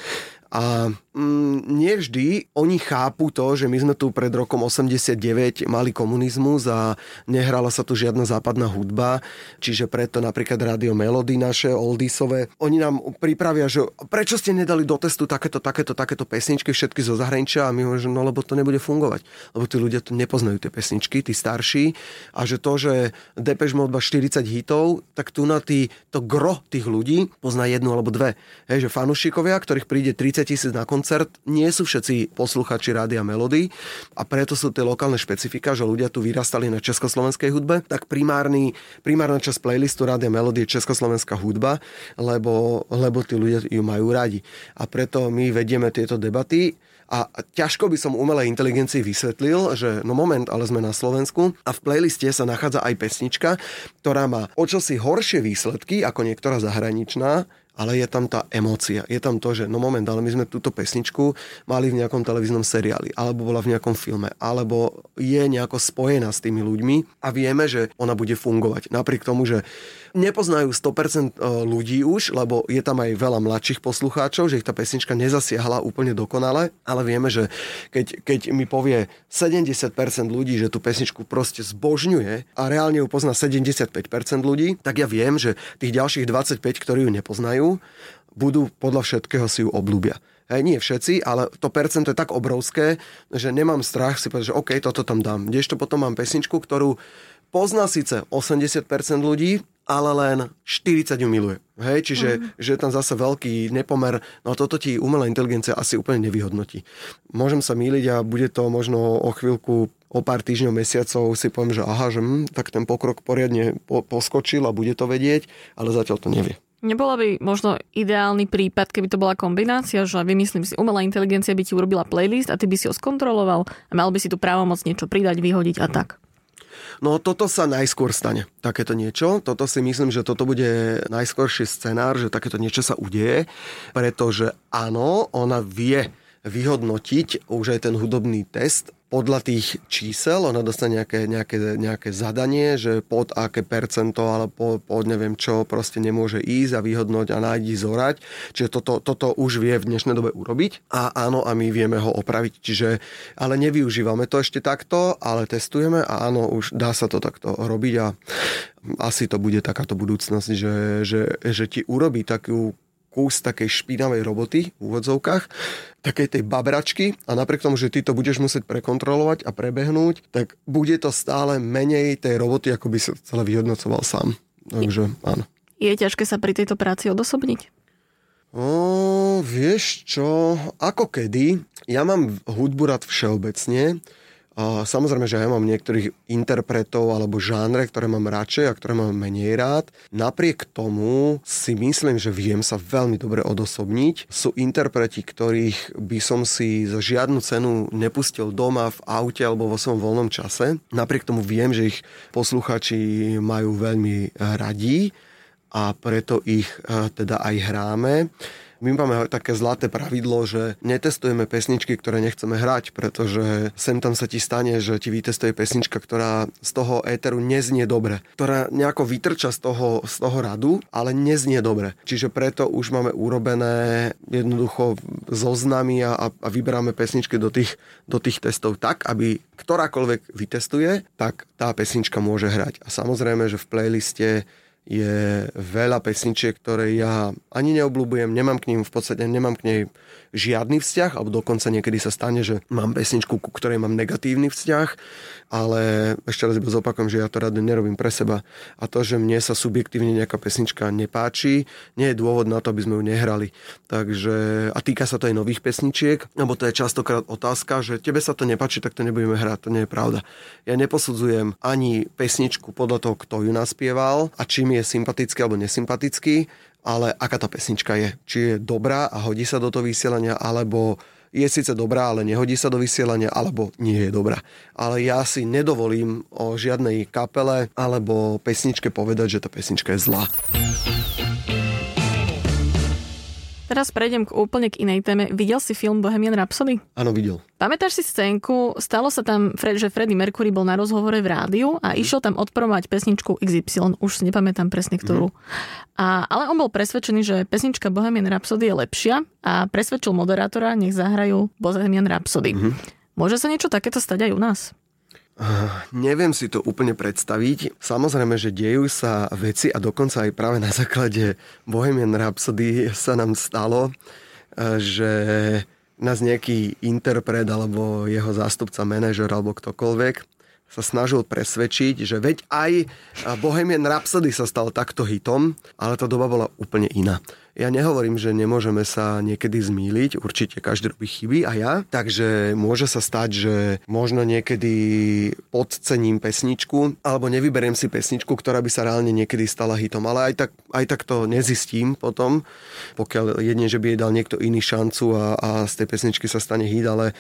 A mm, nie vždy. Oni chápu to, že my sme tu pred rokom 89 mali komunizmus a nehrala sa tu žiadna západná hudba, čiže preto napríklad Radio Melody naše oldisové, oni nám pripravia, že prečo ste nedali do testu takéto, takéto, takéto pesničky, všetky zo zahraničia? A my hovoríme, že no lebo to nebude fungovať, lebo tí ľudia tu nepoznajú tie pesničky, tí starší. A že to, že Depeche Mode 40 hitov, tak tu na tý, to gro tých ľudí pozná jednu alebo dve. Hej, že fanúšikovia, ktorých príde 30 tisíc na koncert, nie sú všetci posluchači rádia Melody a preto sú tie lokálne špecifika, že ľudia tu vyrastali na československej hudbe, tak primárny, primárna časť playlistu rádia Melody je československá hudba, lebo, lebo tí ľudia ju majú radi. A preto my vedieme tieto debaty a ťažko by som umelej inteligencii vysvetlil, že no moment, ale sme na Slovensku a v playliste sa nachádza aj pesnička, ktorá má o horšie výsledky ako niektorá zahraničná, ale je tam tá emócia. Je tam to, že no moment, ale my sme túto pesničku mali v nejakom televíznom seriáli, alebo bola v nejakom filme, alebo je nejako spojená s tými ľuďmi a vieme, že ona bude fungovať. Napriek tomu, že nepoznajú 100% e, ľudí už, lebo je tam aj veľa mladších poslucháčov, že ich tá pesnička nezasiahla úplne dokonale, ale vieme, že keď, keď mi povie 70% ľudí, že tú pesničku proste zbožňuje a reálne ju pozná 75% ľudí, tak ja viem, že tých ďalších 25, ktorí ju nepoznajú, budú podľa všetkého si ju obľúbia. Hej, nie všetci, ale to percento je tak obrovské, že nemám strach si povedať, že OK, toto tam dám. Kdežto potom mám pesničku, ktorú pozná síce 80% ľudí, ale len 40 ju miluje. Hej, čiže mm. že je tam zase veľký nepomer, no a toto ti umelá inteligencia asi úplne nevyhodnotí. Môžem sa míliť a bude to možno o chvíľku, o pár týždňov, mesiacov si poviem, že aha, že hm, tak ten pokrok poriadne po, poskočil a bude to vedieť, ale zatiaľ to nevie. Nebola by možno ideálny prípad, keby to bola kombinácia, že vymyslím si, umelá inteligencia by ti urobila playlist a ty by si ho skontroloval a mal by si tu právomoc niečo pridať, vyhodiť a tak. No toto sa najskôr stane, takéto niečo. Toto si myslím, že toto bude najskôrší scenár, že takéto niečo sa udeje, pretože áno, ona vie vyhodnotiť už aj ten hudobný test podľa tých čísel, ona dostane nejaké, nejaké, nejaké zadanie, že pod aké percento, ale pod, pod neviem čo, proste nemôže ísť a vyhodnoť a nájdi zorať. Čiže toto, toto už vie v dnešnej dobe urobiť a áno, a my vieme ho opraviť. Čiže, ale nevyužívame to ešte takto, ale testujeme a áno, už dá sa to takto robiť a asi to bude takáto budúcnosť, že, že, že ti urobí takú kus takej špinavej roboty v úvodzovkách, takej tej babračky a napriek tomu, že ty to budeš musieť prekontrolovať a prebehnúť, tak bude to stále menej tej roboty, ako by sa celé vyhodnocoval sám. Takže áno. Je ťažké sa pri tejto práci odosobniť? O, vieš čo, ako kedy, ja mám hudbu rád všeobecne, samozrejme, že ja mám niektorých interpretov alebo žánre, ktoré mám radšej a ktoré mám menej rád. Napriek tomu si myslím, že viem sa veľmi dobre odosobniť. Sú interpreti, ktorých by som si za žiadnu cenu nepustil doma v aute alebo vo svojom voľnom čase. Napriek tomu viem, že ich posluchači majú veľmi radí a preto ich eh, teda aj hráme. My máme také zlaté pravidlo, že netestujeme pesničky, ktoré nechceme hrať, pretože sem tam sa ti stane, že ti vytestuje pesnička, ktorá z toho éteru neznie dobre, ktorá nejako vytrča z toho, z toho radu, ale neznie dobre. Čiže preto už máme urobené jednoducho zoznamy a, a vyberáme pesničky do tých, do tých testov tak, aby ktorákoľvek vytestuje, tak tá pesnička môže hrať. A samozrejme, že v playliste je veľa pesničiek, ktoré ja ani neobľúbujem, nemám k ním v podstate, nemám k nej žiadny vzťah, alebo dokonca niekedy sa stane, že mám pesničku, ku ktorej mám negatívny vzťah, ale ešte raz iba zopakujem, že ja to rád nerobím pre seba. A to, že mne sa subjektívne nejaká pesnička nepáči, nie je dôvod na to, aby sme ju nehrali. Takže, a týka sa to aj nových pesničiek, lebo to je častokrát otázka, že tebe sa to nepáči, tak to nebudeme hrať. To nie je pravda. Ja neposudzujem ani pesničku podľa toho, kto ju naspieval a čím je sympatický alebo nesympatický, ale aká tá pesnička je. Či je dobrá a hodí sa do toho vysielania, alebo je síce dobrá, ale nehodí sa do vysielania, alebo nie je dobrá. Ale ja si nedovolím o žiadnej kapele alebo pesničke povedať, že tá pesnička je zlá. Teraz prejdem k úplne k inej téme. Videl si film Bohemian Rhapsody? Áno, videl. Pamätáš si scénku? Stalo sa tam, že Freddie Mercury bol na rozhovore v rádiu a mm. išiel tam odpromovať pesničku XY. Už si nepamätám presne ktorú. Mm. A, ale on bol presvedčený, že pesnička Bohemian Rhapsody je lepšia a presvedčil moderátora, nech zahrajú Bohemian Rhapsody. Mm. Môže sa niečo takéto stať aj u nás? Neviem si to úplne predstaviť. Samozrejme, že dejú sa veci a dokonca aj práve na základe Bohemian Rhapsody sa nám stalo, e, že nás nejaký interpret alebo jeho zástupca, manažer alebo ktokoľvek sa snažil presvedčiť, že veď aj Bohemian Rhapsody sa stal takto hitom, ale tá doba bola úplne iná. Ja nehovorím, že nemôžeme sa niekedy zmýliť, určite každý robí chyby a ja, takže môže sa stať, že možno niekedy podcením pesničku, alebo nevyberiem si pesničku, ktorá by sa reálne niekedy stala hitom, ale aj tak, aj tak to nezistím potom, pokiaľ jedne, že by jej dal niekto iný šancu a, a z tej pesničky sa stane hit, ale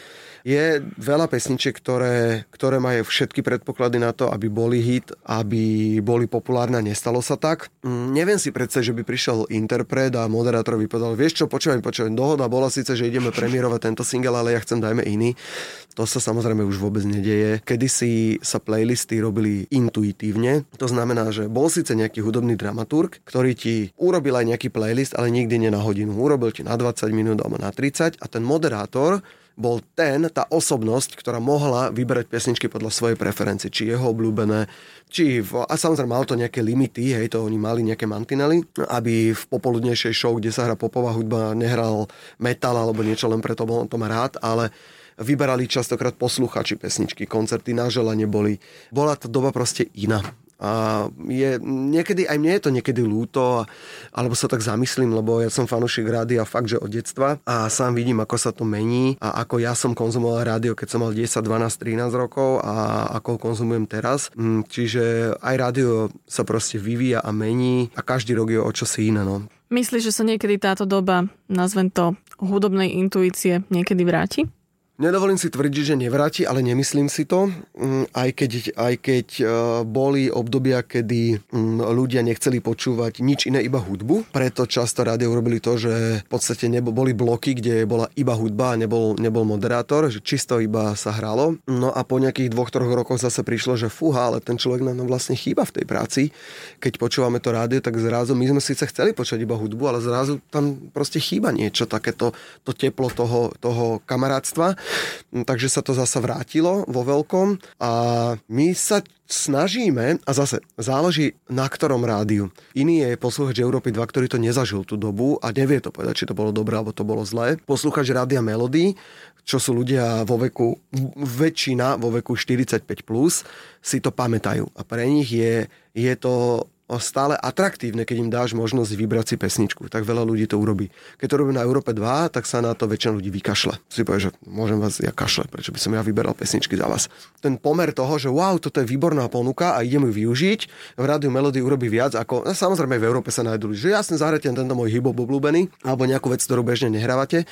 je veľa pesničiek, ktoré, ktoré majú všetky predpoklady na to, aby boli hit, aby boli populárne a nestalo sa tak. Mm, neviem si predstaviť, že by prišiel interpret a moderátorovi povedal, vieš čo, počúvaj, počúvaj, dohoda bola síce, že ideme premiérovať tento single, ale ja chcem dajme iný. To sa samozrejme už vôbec nedieje. Kedysi sa playlisty robili intuitívne, to znamená, že bol síce nejaký hudobný dramaturg, ktorý ti urobil aj nejaký playlist, ale nikdy nie na hodinu. Urobil ti na 20 minút alebo na 30 a ten moderátor bol ten, tá osobnosť, ktorá mohla vyberať pesničky podľa svojej preferencie, či jeho obľúbené, či v, a samozrejme mal to nejaké limity, hej, to oni mali nejaké mantinely, aby v popoludnejšej show, kde sa hrá popová hudba, nehral metal alebo niečo len preto, bol on to má rád, ale vyberali častokrát posluchači pesničky, koncerty na želanie boli. Bola tá doba proste iná. A je, niekedy, aj mne je to niekedy lúto, alebo sa tak zamyslím, lebo ja som fanúšik rádia fakt, že od detstva a sám vidím, ako sa to mení a ako ja som konzumoval rádio, keď som mal 10, 12, 13 rokov a ako ho konzumujem teraz. Mm, čiže aj rádio sa proste vyvíja a mení a každý rok je o čosi iné. No. Myslíš, že sa niekedy táto doba, nazvem to, hudobnej intuície niekedy vráti? Nedovolím si tvrdiť, že nevráti, ale nemyslím si to. Mm, aj keď, aj keď e, boli obdobia, kedy mm, ľudia nechceli počúvať nič iné, iba hudbu. Preto často rádio urobili to, že v podstate nebo, boli bloky, kde bola iba hudba a nebol, nebol moderátor, že čisto iba sa hralo. No a po nejakých dvoch, troch rokoch zase prišlo, že fúha, ale ten človek nám vlastne chýba v tej práci. Keď počúvame to rádio, tak zrazu my sme síce chceli počať iba hudbu, ale zrazu tam proste chýba niečo, takéto to teplo toho, toho kamarátstva. Takže sa to zasa vrátilo vo veľkom a my sa snažíme, a zase záleží na ktorom rádiu. Iný je poslúchač Európy 2, ktorý to nezažil tú dobu a nevie to povedať, či to bolo dobré alebo to bolo zlé. Poslúchač Rádia Melody, čo sú ľudia vo veku, väčšina vo veku 45+, plus, si to pamätajú. A pre nich je, je to stále atraktívne, keď im dáš možnosť vybrať si pesničku. Tak veľa ľudí to urobí. Keď to robí na Európe 2, tak sa na to väčšina ľudí vykašle. Si povie, že môžem vás ja kašle, prečo by som ja vyberal pesničky za vás. Ten pomer toho, že wow, toto je výborná ponuka a idem ju využiť, v rádiu Melody urobí viac ako, no, samozrejme v Európe sa nájdú, že jasne zahrajte tento môj hip obľúbený, alebo nejakú vec, ktorú bežne nehrávate.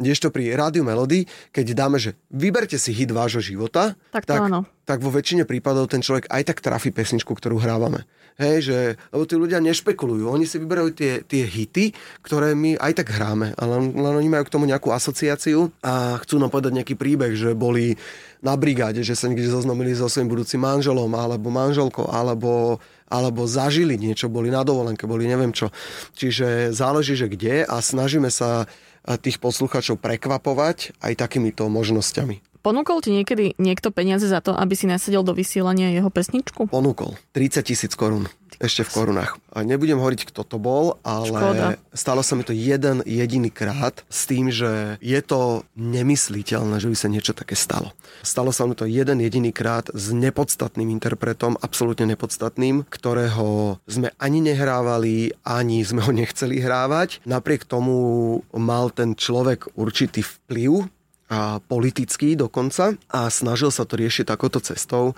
Kdežto pri rádiu Melody, keď dáme, že vyberte si hit vášho života, tak, tak, áno. Tak vo väčšine prípadov ten človek aj tak trafi pesničku, ktorú hrávame. Hej, že, lebo tí ľudia nešpekulujú. Oni si vyberajú tie, tie hity, ktoré my aj tak hráme, ale len oni majú k tomu nejakú asociáciu a chcú nám povedať nejaký príbeh, že boli na brigáde, že sa niekde zoznomili so svojím budúcim manželom alebo manželkou, alebo, alebo zažili niečo, boli na dovolenke, boli neviem čo. Čiže záleží, že kde a snažíme sa tých posluchačov prekvapovať aj takýmito možnosťami. Ponúkol ti niekedy niekto peniaze za to, aby si nasadil do vysielania jeho pesničku? Ponúkol. 30 tisíc korún. Ešte v korunách. A nebudem hovoriť, kto to bol, ale Škoda. stalo sa mi to jeden jediný krát s tým, že je to nemysliteľné, že by sa niečo také stalo. Stalo sa mi to jeden jediný krát s nepodstatným interpretom, absolútne nepodstatným, ktorého sme ani nehrávali, ani sme ho nechceli hrávať. Napriek tomu mal ten človek určitý vplyv a politický dokonca a snažil sa to riešiť takouto cestou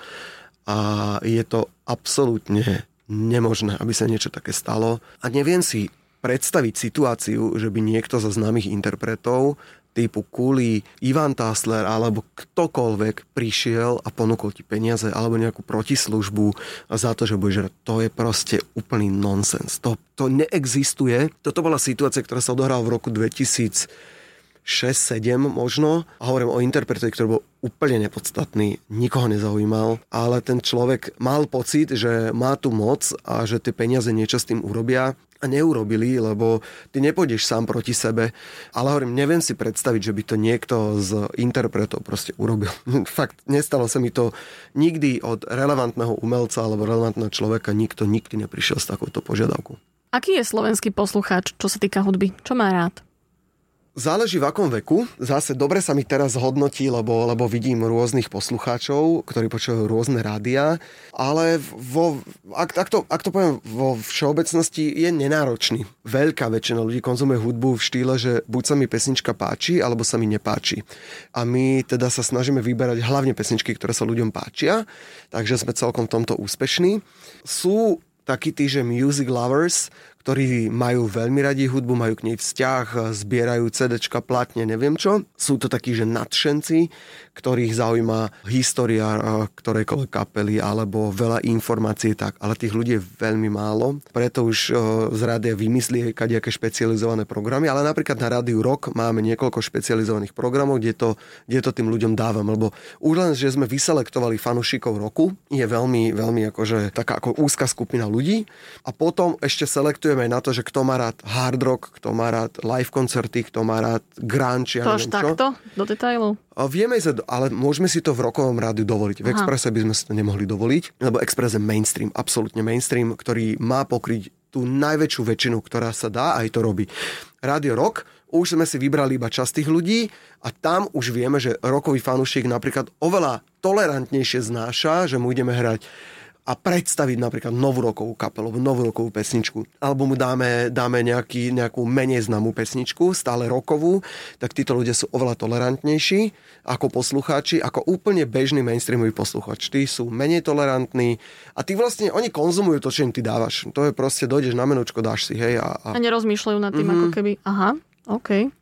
a je to absolútne nemožné, aby sa niečo také stalo. A neviem si predstaviť situáciu, že by niekto zo známych interpretov typu Kuli, Ivan Tassler alebo ktokoľvek prišiel a ponúkol ti peniaze alebo nejakú protislužbu za to, že budeš To je proste úplný nonsens. To, to neexistuje. Toto bola situácia, ktorá sa odohrala v roku 2000 6-7 možno. A hovorím o interpretovi, ktorý bol úplne nepodstatný, nikoho nezaujímal, ale ten človek mal pocit, že má tu moc a že tie peniaze niečo s tým urobia a neurobili, lebo ty nepôjdeš sám proti sebe. Ale hovorím, neviem si predstaviť, že by to niekto z interpretov proste urobil. [laughs] Fakt, nestalo sa mi to nikdy od relevantného umelca alebo relevantného človeka, nikto nikdy neprišiel s takouto požiadavkou. Aký je slovenský poslucháč, čo sa týka hudby? Čo má rád? Záleží v akom veku. Zase dobre sa mi teraz hodnotí, lebo, lebo vidím rôznych poslucháčov, ktorí počúvajú rôzne rádia, ale vo, ak, ak, to, ak to poviem vo všeobecnosti, je nenáročný. Veľká väčšina ľudí konzumuje hudbu v štýle, že buď sa mi pesnička páči, alebo sa mi nepáči. A my teda sa snažíme vyberať hlavne pesničky, ktoré sa ľuďom páčia, takže sme celkom tomto úspešní. Sú takí tí, že music lovers, ktorí majú veľmi radi hudbu, majú k nej vzťah, zbierajú CDčka, platne, neviem čo. Sú to takí, že nadšenci, ktorých zaujíma história ktorejkoľvek kapely alebo veľa informácií tak, ale tých ľudí je veľmi málo. Preto už z rádia vymyslí kadejaké špecializované programy, ale napríklad na rádiu Rock máme niekoľko špecializovaných programov, kde to, kde to tým ľuďom dávam, lebo už len, že sme vyselektovali fanúšikov roku, je veľmi, veľmi akože taká ako úzka skupina ľudí a potom ešte selektujeme aj na to, že kto má rád hard rock, kto má rád live koncerty, kto má rád grunge, ja to až takto? Do detailov? Vieme ísť, ale môžeme si to v rokovom rádiu dovoliť. V Aha. Expresse by sme si to nemohli dovoliť, lebo Express je mainstream, absolútne mainstream, ktorý má pokryť tú najväčšiu väčšinu, ktorá sa dá, aj to robí. Radio Rock, už sme si vybrali iba časť tých ľudí a tam už vieme, že rokový fanúšik napríklad oveľa tolerantnejšie znáša, že mu ideme hrať a predstaviť napríklad novorokovú kapelu, novorokovú pesničku. Alebo mu dáme, dáme nejaký, nejakú menej známú pesničku, stále rokovú, tak títo ľudia sú oveľa tolerantnejší ako poslucháči, ako úplne bežný mainstreamový posluchač. Tí sú menej tolerantní a ty vlastne, oni konzumujú to, čo im ty dávaš. To je proste, dojdeš na menučko, dáš si, hej. A, a... a nerozmýšľajú nad tým, mm-hmm. ako keby, aha, OK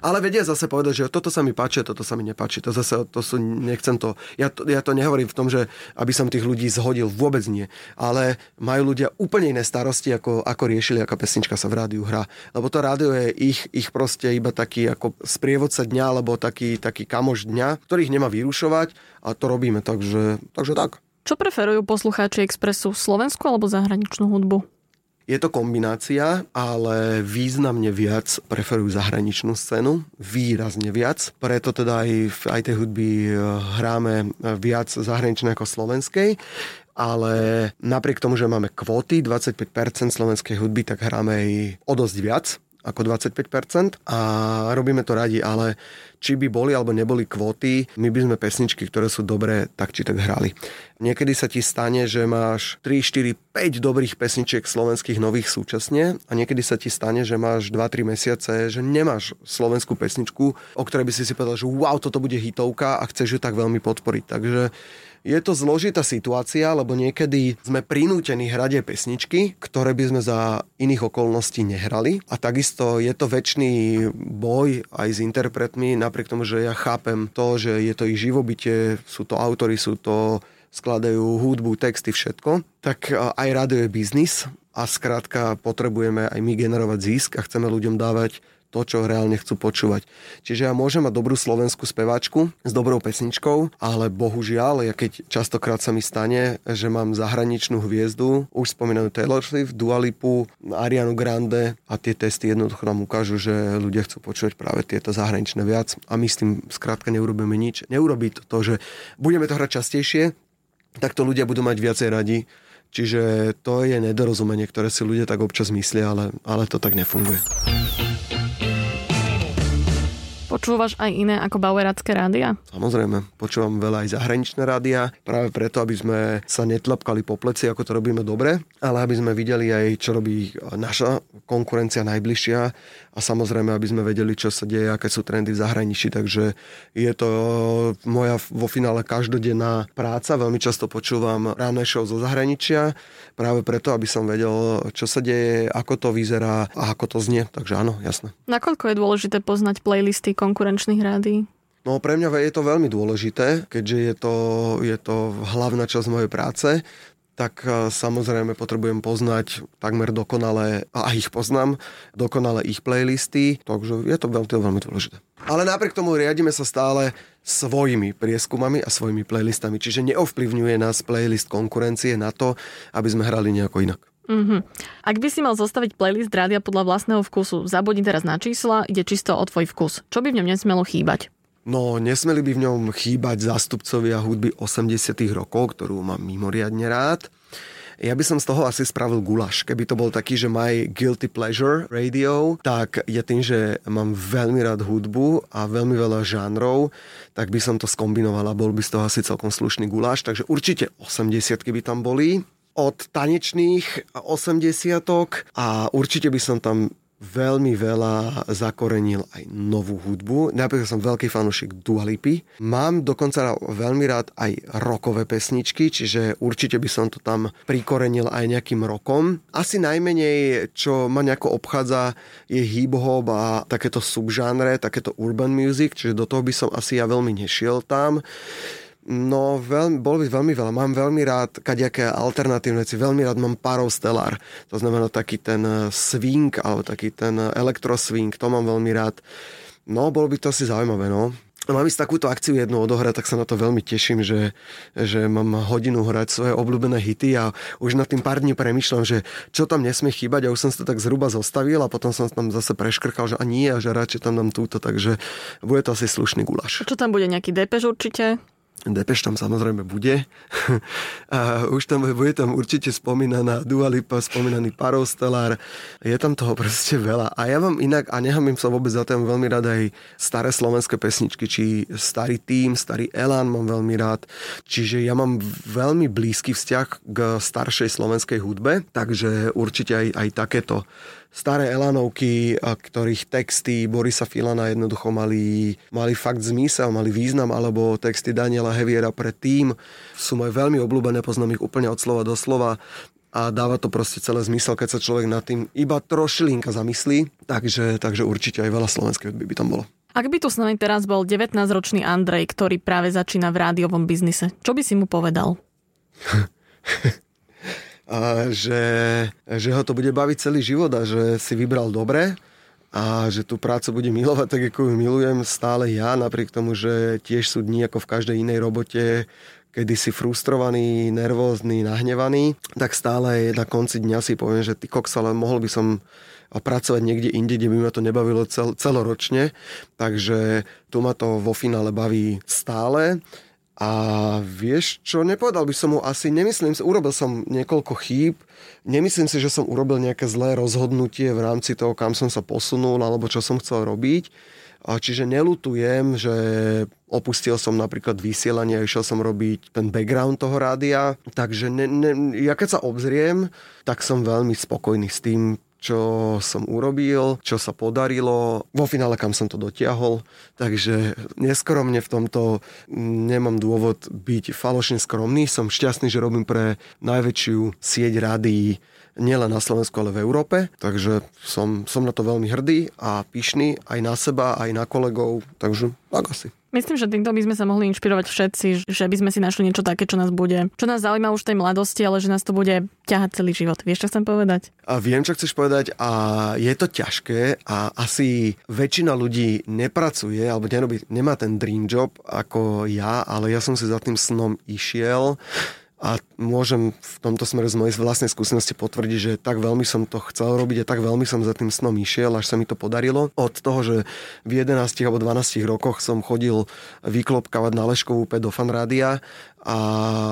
ale vedia zase povedať, že toto sa mi páči, toto sa mi nepáči. To zase, to sú, nechcem to ja, to, ja to nehovorím v tom, že aby som tých ľudí zhodil, vôbec nie. Ale majú ľudia úplne iné starosti, ako, ako riešili, aká pesnička sa v rádiu hrá. Lebo to rádio je ich, ich proste iba taký ako sprievodca dňa, alebo taký, taký kamoš dňa, ktorých nemá vyrušovať a to robíme, takže, takže tak. Čo preferujú poslucháči Expressu? Slovenskú alebo zahraničnú hudbu? Je to kombinácia, ale významne viac preferujú zahraničnú scénu, výrazne viac. Preto teda aj v aj tej hudby eh, hráme viac zahraničnej ako slovenskej. Ale napriek tomu, že máme kvóty 25% slovenskej hudby, tak hráme aj o dosť viac ako 25% a robíme to radi, ale či by boli alebo neboli kvóty, my by sme pesničky, ktoré sú dobré, tak či tak hrali. Niekedy sa ti stane, že máš 3, 4, 5 dobrých pesničiek slovenských nových súčasne a niekedy sa ti stane, že máš 2-3 mesiace, že nemáš slovenskú pesničku, o ktorej by si si povedal, že wow, toto bude hitovka a chceš ju tak veľmi podporiť. Takže je to zložitá situácia, lebo niekedy sme prinútení hrať aj pesničky, ktoré by sme za iných okolností nehrali. A takisto je to väčší boj aj s interpretmi, napriek tomu, že ja chápem to, že je to ich živobytie, sú to autory, sú to skladajú hudbu, texty, všetko, tak aj rádio je biznis a skrátka potrebujeme aj my generovať zisk a chceme ľuďom dávať to, čo reálne chcú počúvať. Čiže ja môžem mať dobrú slovenskú speváčku s dobrou pesničkou, ale bohužiaľ, ja keď častokrát sa mi stane, že mám zahraničnú hviezdu, už spomínanú Taylor Swift, Dua Lipu, Arianu Grande a tie testy jednoducho nám ukážu, že ľudia chcú počúvať práve tieto zahraničné viac a my s tým skrátka neurobíme nič. Neurobí to to, že budeme to hrať častejšie, tak to ľudia budú mať viacej radi. Čiže to je nedorozumenie, ktoré si ľudia tak občas myslia, ale, ale to tak nefunguje. Počúvaš aj iné ako bauerácké rádia? Samozrejme, počúvam veľa aj zahraničné rádia, práve preto, aby sme sa netlapkali po pleci, ako to robíme dobre, ale aby sme videli aj, čo robí naša konkurencia najbližšia a samozrejme, aby sme vedeli, čo sa deje, aké sú trendy v zahraničí. Takže je to moja vo finále každodenná práca. Veľmi často počúvam ranné show zo zahraničia, práve preto, aby som vedel, čo sa deje, ako to vyzerá a ako to znie. Takže áno, jasné. Nakoľko je dôležité poznať playlisty konkurenčných rádií? No pre mňa je to veľmi dôležité, keďže je to, je to hlavná časť mojej práce tak e, samozrejme potrebujem poznať takmer dokonale, a ich poznám, dokonale ich playlisty, takže je to veľmi, veľmi dôležité. Ale napriek tomu riadime sa stále svojimi prieskumami a svojimi playlistami, čiže neovplyvňuje nás playlist konkurencie na to, aby sme hrali nejako inak. Mm-hmm. Ak by si mal zostaviť playlist rádia podľa vlastného vkusu, zabudni teraz na čísla, ide čisto o tvoj vkus. Čo by v ňom nesmelo chýbať? No, nesmeli by v ňom chýbať zástupcovia hudby 80 rokov, ktorú mám mimoriadne rád. Ja by som z toho asi spravil gulaš. Keby to bol taký, že my guilty pleasure radio, tak je tým, že mám veľmi rád hudbu a veľmi veľa žánrov, tak by som to skombinoval a bol by z toho asi celkom slušný guláš. Takže určite 80 by tam boli od tanečných 80 a určite by som tam veľmi veľa zakorenil aj novú hudbu. Napríklad som veľký fanúšik Dua Lipy. Mám dokonca veľmi rád aj rokové pesničky, čiže určite by som to tam prikorenil aj nejakým rokom. Asi najmenej, čo ma nejako obchádza, je hip-hop a takéto subžánre, takéto urban music, čiže do toho by som asi ja veľmi nešiel tam. No, veľmi, bolo by veľmi veľa. Mám veľmi rád kadejaké alternatívne veci. Veľmi rád mám Parov Stellar. To znamená taký ten eh, swing, alebo taký ten eh, swing. To mám veľmi rád. No, bolo by to asi zaujímavé, no. Mám ísť takúto akciu jednu odohrať, tak sa na to veľmi teším, že, že mám hodinu hrať svoje obľúbené hity a už na tým pár dní premyšľam, že čo tam nesmie chýbať a už som to tak zhruba zostavil a potom som tam zase preškrkal, že a nie, a že radšej tam dám túto, takže bude to asi slušný gulaš. Čo tam bude, nejaký depež určite? Depeš tam samozrejme bude. [laughs] A už tam bude tam určite spomínaná Dua Lipa, spomínaný Parostelár. Je tam toho proste veľa. A ja mám inak, a nehamím sa vôbec za to, veľmi rád aj staré slovenské pesničky, či starý tým, starý Elan mám veľmi rád. Čiže ja mám veľmi blízky vzťah k staršej slovenskej hudbe, takže určite aj, aj takéto staré Elanovky, ktorých texty Borisa Filana jednoducho mali, mali fakt zmysel, mali význam, alebo texty Daniela Heviera predtým sú moje veľmi obľúbené, poznám ich úplne od slova do slova a dáva to proste celé zmysel, keď sa človek nad tým iba trošilinka zamyslí, takže, takže určite aj veľa slovenskej hudby by tam bolo. Ak by tu s nami teraz bol 19-ročný Andrej, ktorý práve začína v rádiovom biznise, čo by si mu povedal? [laughs] a že, že ho to bude baviť celý život a že si vybral dobre a že tú prácu bude milovať tak, ako ju milujem stále ja, napriek tomu, že tiež sú dni ako v každej inej robote, kedy si frustrovaný, nervózny, nahnevaný, tak stále na konci dňa si poviem, že ty koks, ale mohol by som pracovať niekde inde, kde by ma to nebavilo cel, celoročne. Takže tu ma to vo finále baví stále. A vieš čo, nepovedal by som mu asi, nemyslím si, urobil som niekoľko chýb, nemyslím si, že som urobil nejaké zlé rozhodnutie v rámci toho, kam som sa posunul alebo čo som chcel robiť. Čiže nelutujem, že opustil som napríklad vysielanie a išiel som robiť ten background toho rádia. Takže ne, ne, ja keď sa obzriem, tak som veľmi spokojný s tým, čo som urobil, čo sa podarilo, vo finále kam som to dotiahol, takže neskromne v tomto nemám dôvod byť falošne skromný, som šťastný, že robím pre najväčšiu sieť rádií nielen na Slovensku, ale v Európe, takže som, som na to veľmi hrdý a pyšný aj na seba, aj na kolegov, takže tak asi. Myslím, že týmto by sme sa mohli inšpirovať všetci, že by sme si našli niečo také, čo nás bude, čo nás zaujíma už tej mladosti, ale že nás to bude ťahať celý život. Vieš, čo chcem povedať? A viem, čo chceš povedať a je to ťažké a asi väčšina ľudí nepracuje alebo nerobí, nemá ten dream job ako ja, ale ja som si za tým snom išiel a môžem v tomto smere z mojej vlastnej skúsenosti potvrdiť, že tak veľmi som to chcel robiť a tak veľmi som za tým snom išiel, až sa mi to podarilo. Od toho, že v 11 alebo 12 rokoch som chodil vyklopkávať na Leškovú do fanrádia a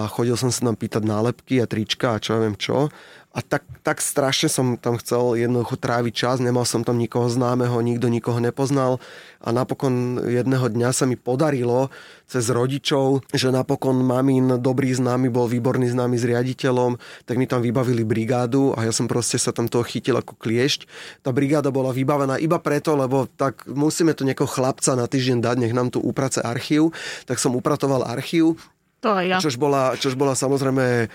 chodil som sa tam pýtať nálepky a trička a čo ja viem čo. A tak, tak strašne som tam chcel jednoducho tráviť čas, nemal som tam nikoho známeho, nikto nikoho nepoznal a napokon jedného dňa sa mi podarilo cez rodičov, že napokon mamín dobrý známy bol výborný známy s riaditeľom, tak mi tam vybavili brigádu a ja som proste sa tam toho chytil ako kliešť. Tá brigáda bola vybavená iba preto, lebo tak musíme tu niekoho chlapca na týždeň dať, nech nám tu uprace archív, tak som upratoval archív to aj ja. Čož bola, čož bola samozrejme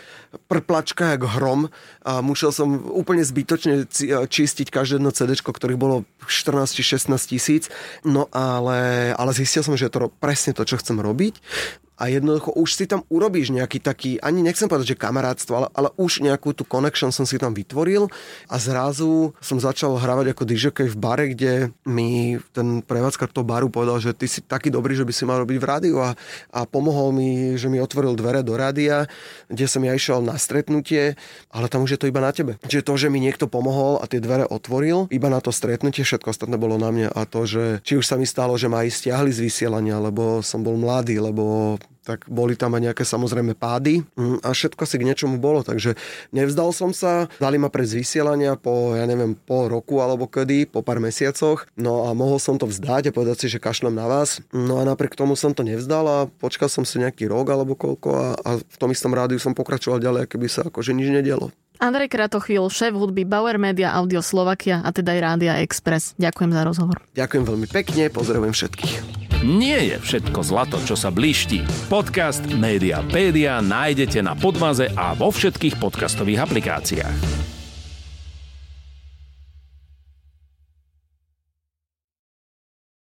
prplačka jak hrom a musel som úplne zbytočne čistiť každé jedno CD, ktorých bolo 14-16 tisíc. No ale, ale zistil som, že je to presne to, čo chcem robiť a jednoducho už si tam urobíš nejaký taký, ani nechcem povedať, že kamarátstvo, ale, ale už nejakú tú connection som si tam vytvoril a zrazu som začal hravať ako DJK v bare, kde mi ten prevádzkar toho baru povedal, že ty si taký dobrý, že by si mal robiť v rádiu a, a pomohol mi, že mi otvoril dvere do rádia, kde som ja išiel na stretnutie, ale tam už je to iba na tebe. Čiže to, že mi niekto pomohol a tie dvere otvoril, iba na to stretnutie, všetko ostatné bolo na mňa a to, že či už sa mi stalo, že ma aj stiahli z vysielania, lebo som bol mladý, lebo tak boli tam aj nejaké samozrejme pády mm, a všetko si k niečomu bolo, takže nevzdal som sa, dali ma pred vysielania po, ja neviem, po roku alebo kedy, po pár mesiacoch, no a mohol som to vzdať a povedať si, že kašlem na vás, no a napriek tomu som to nevzdal a počkal som si nejaký rok alebo koľko a, a v tom istom rádiu som pokračoval ďalej, keby sa akože nič nedialo. Andrej Kratochvíl, šéf hudby Bauer Media Audio Slovakia a teda aj Rádia Express. Ďakujem za rozhovor. Ďakujem veľmi pekne, pozdravujem všetkých. Nie je všetko zlato, čo sa blíšti. Podcast Mediapédia nájdete na Podmaze a vo všetkých podcastových aplikáciách.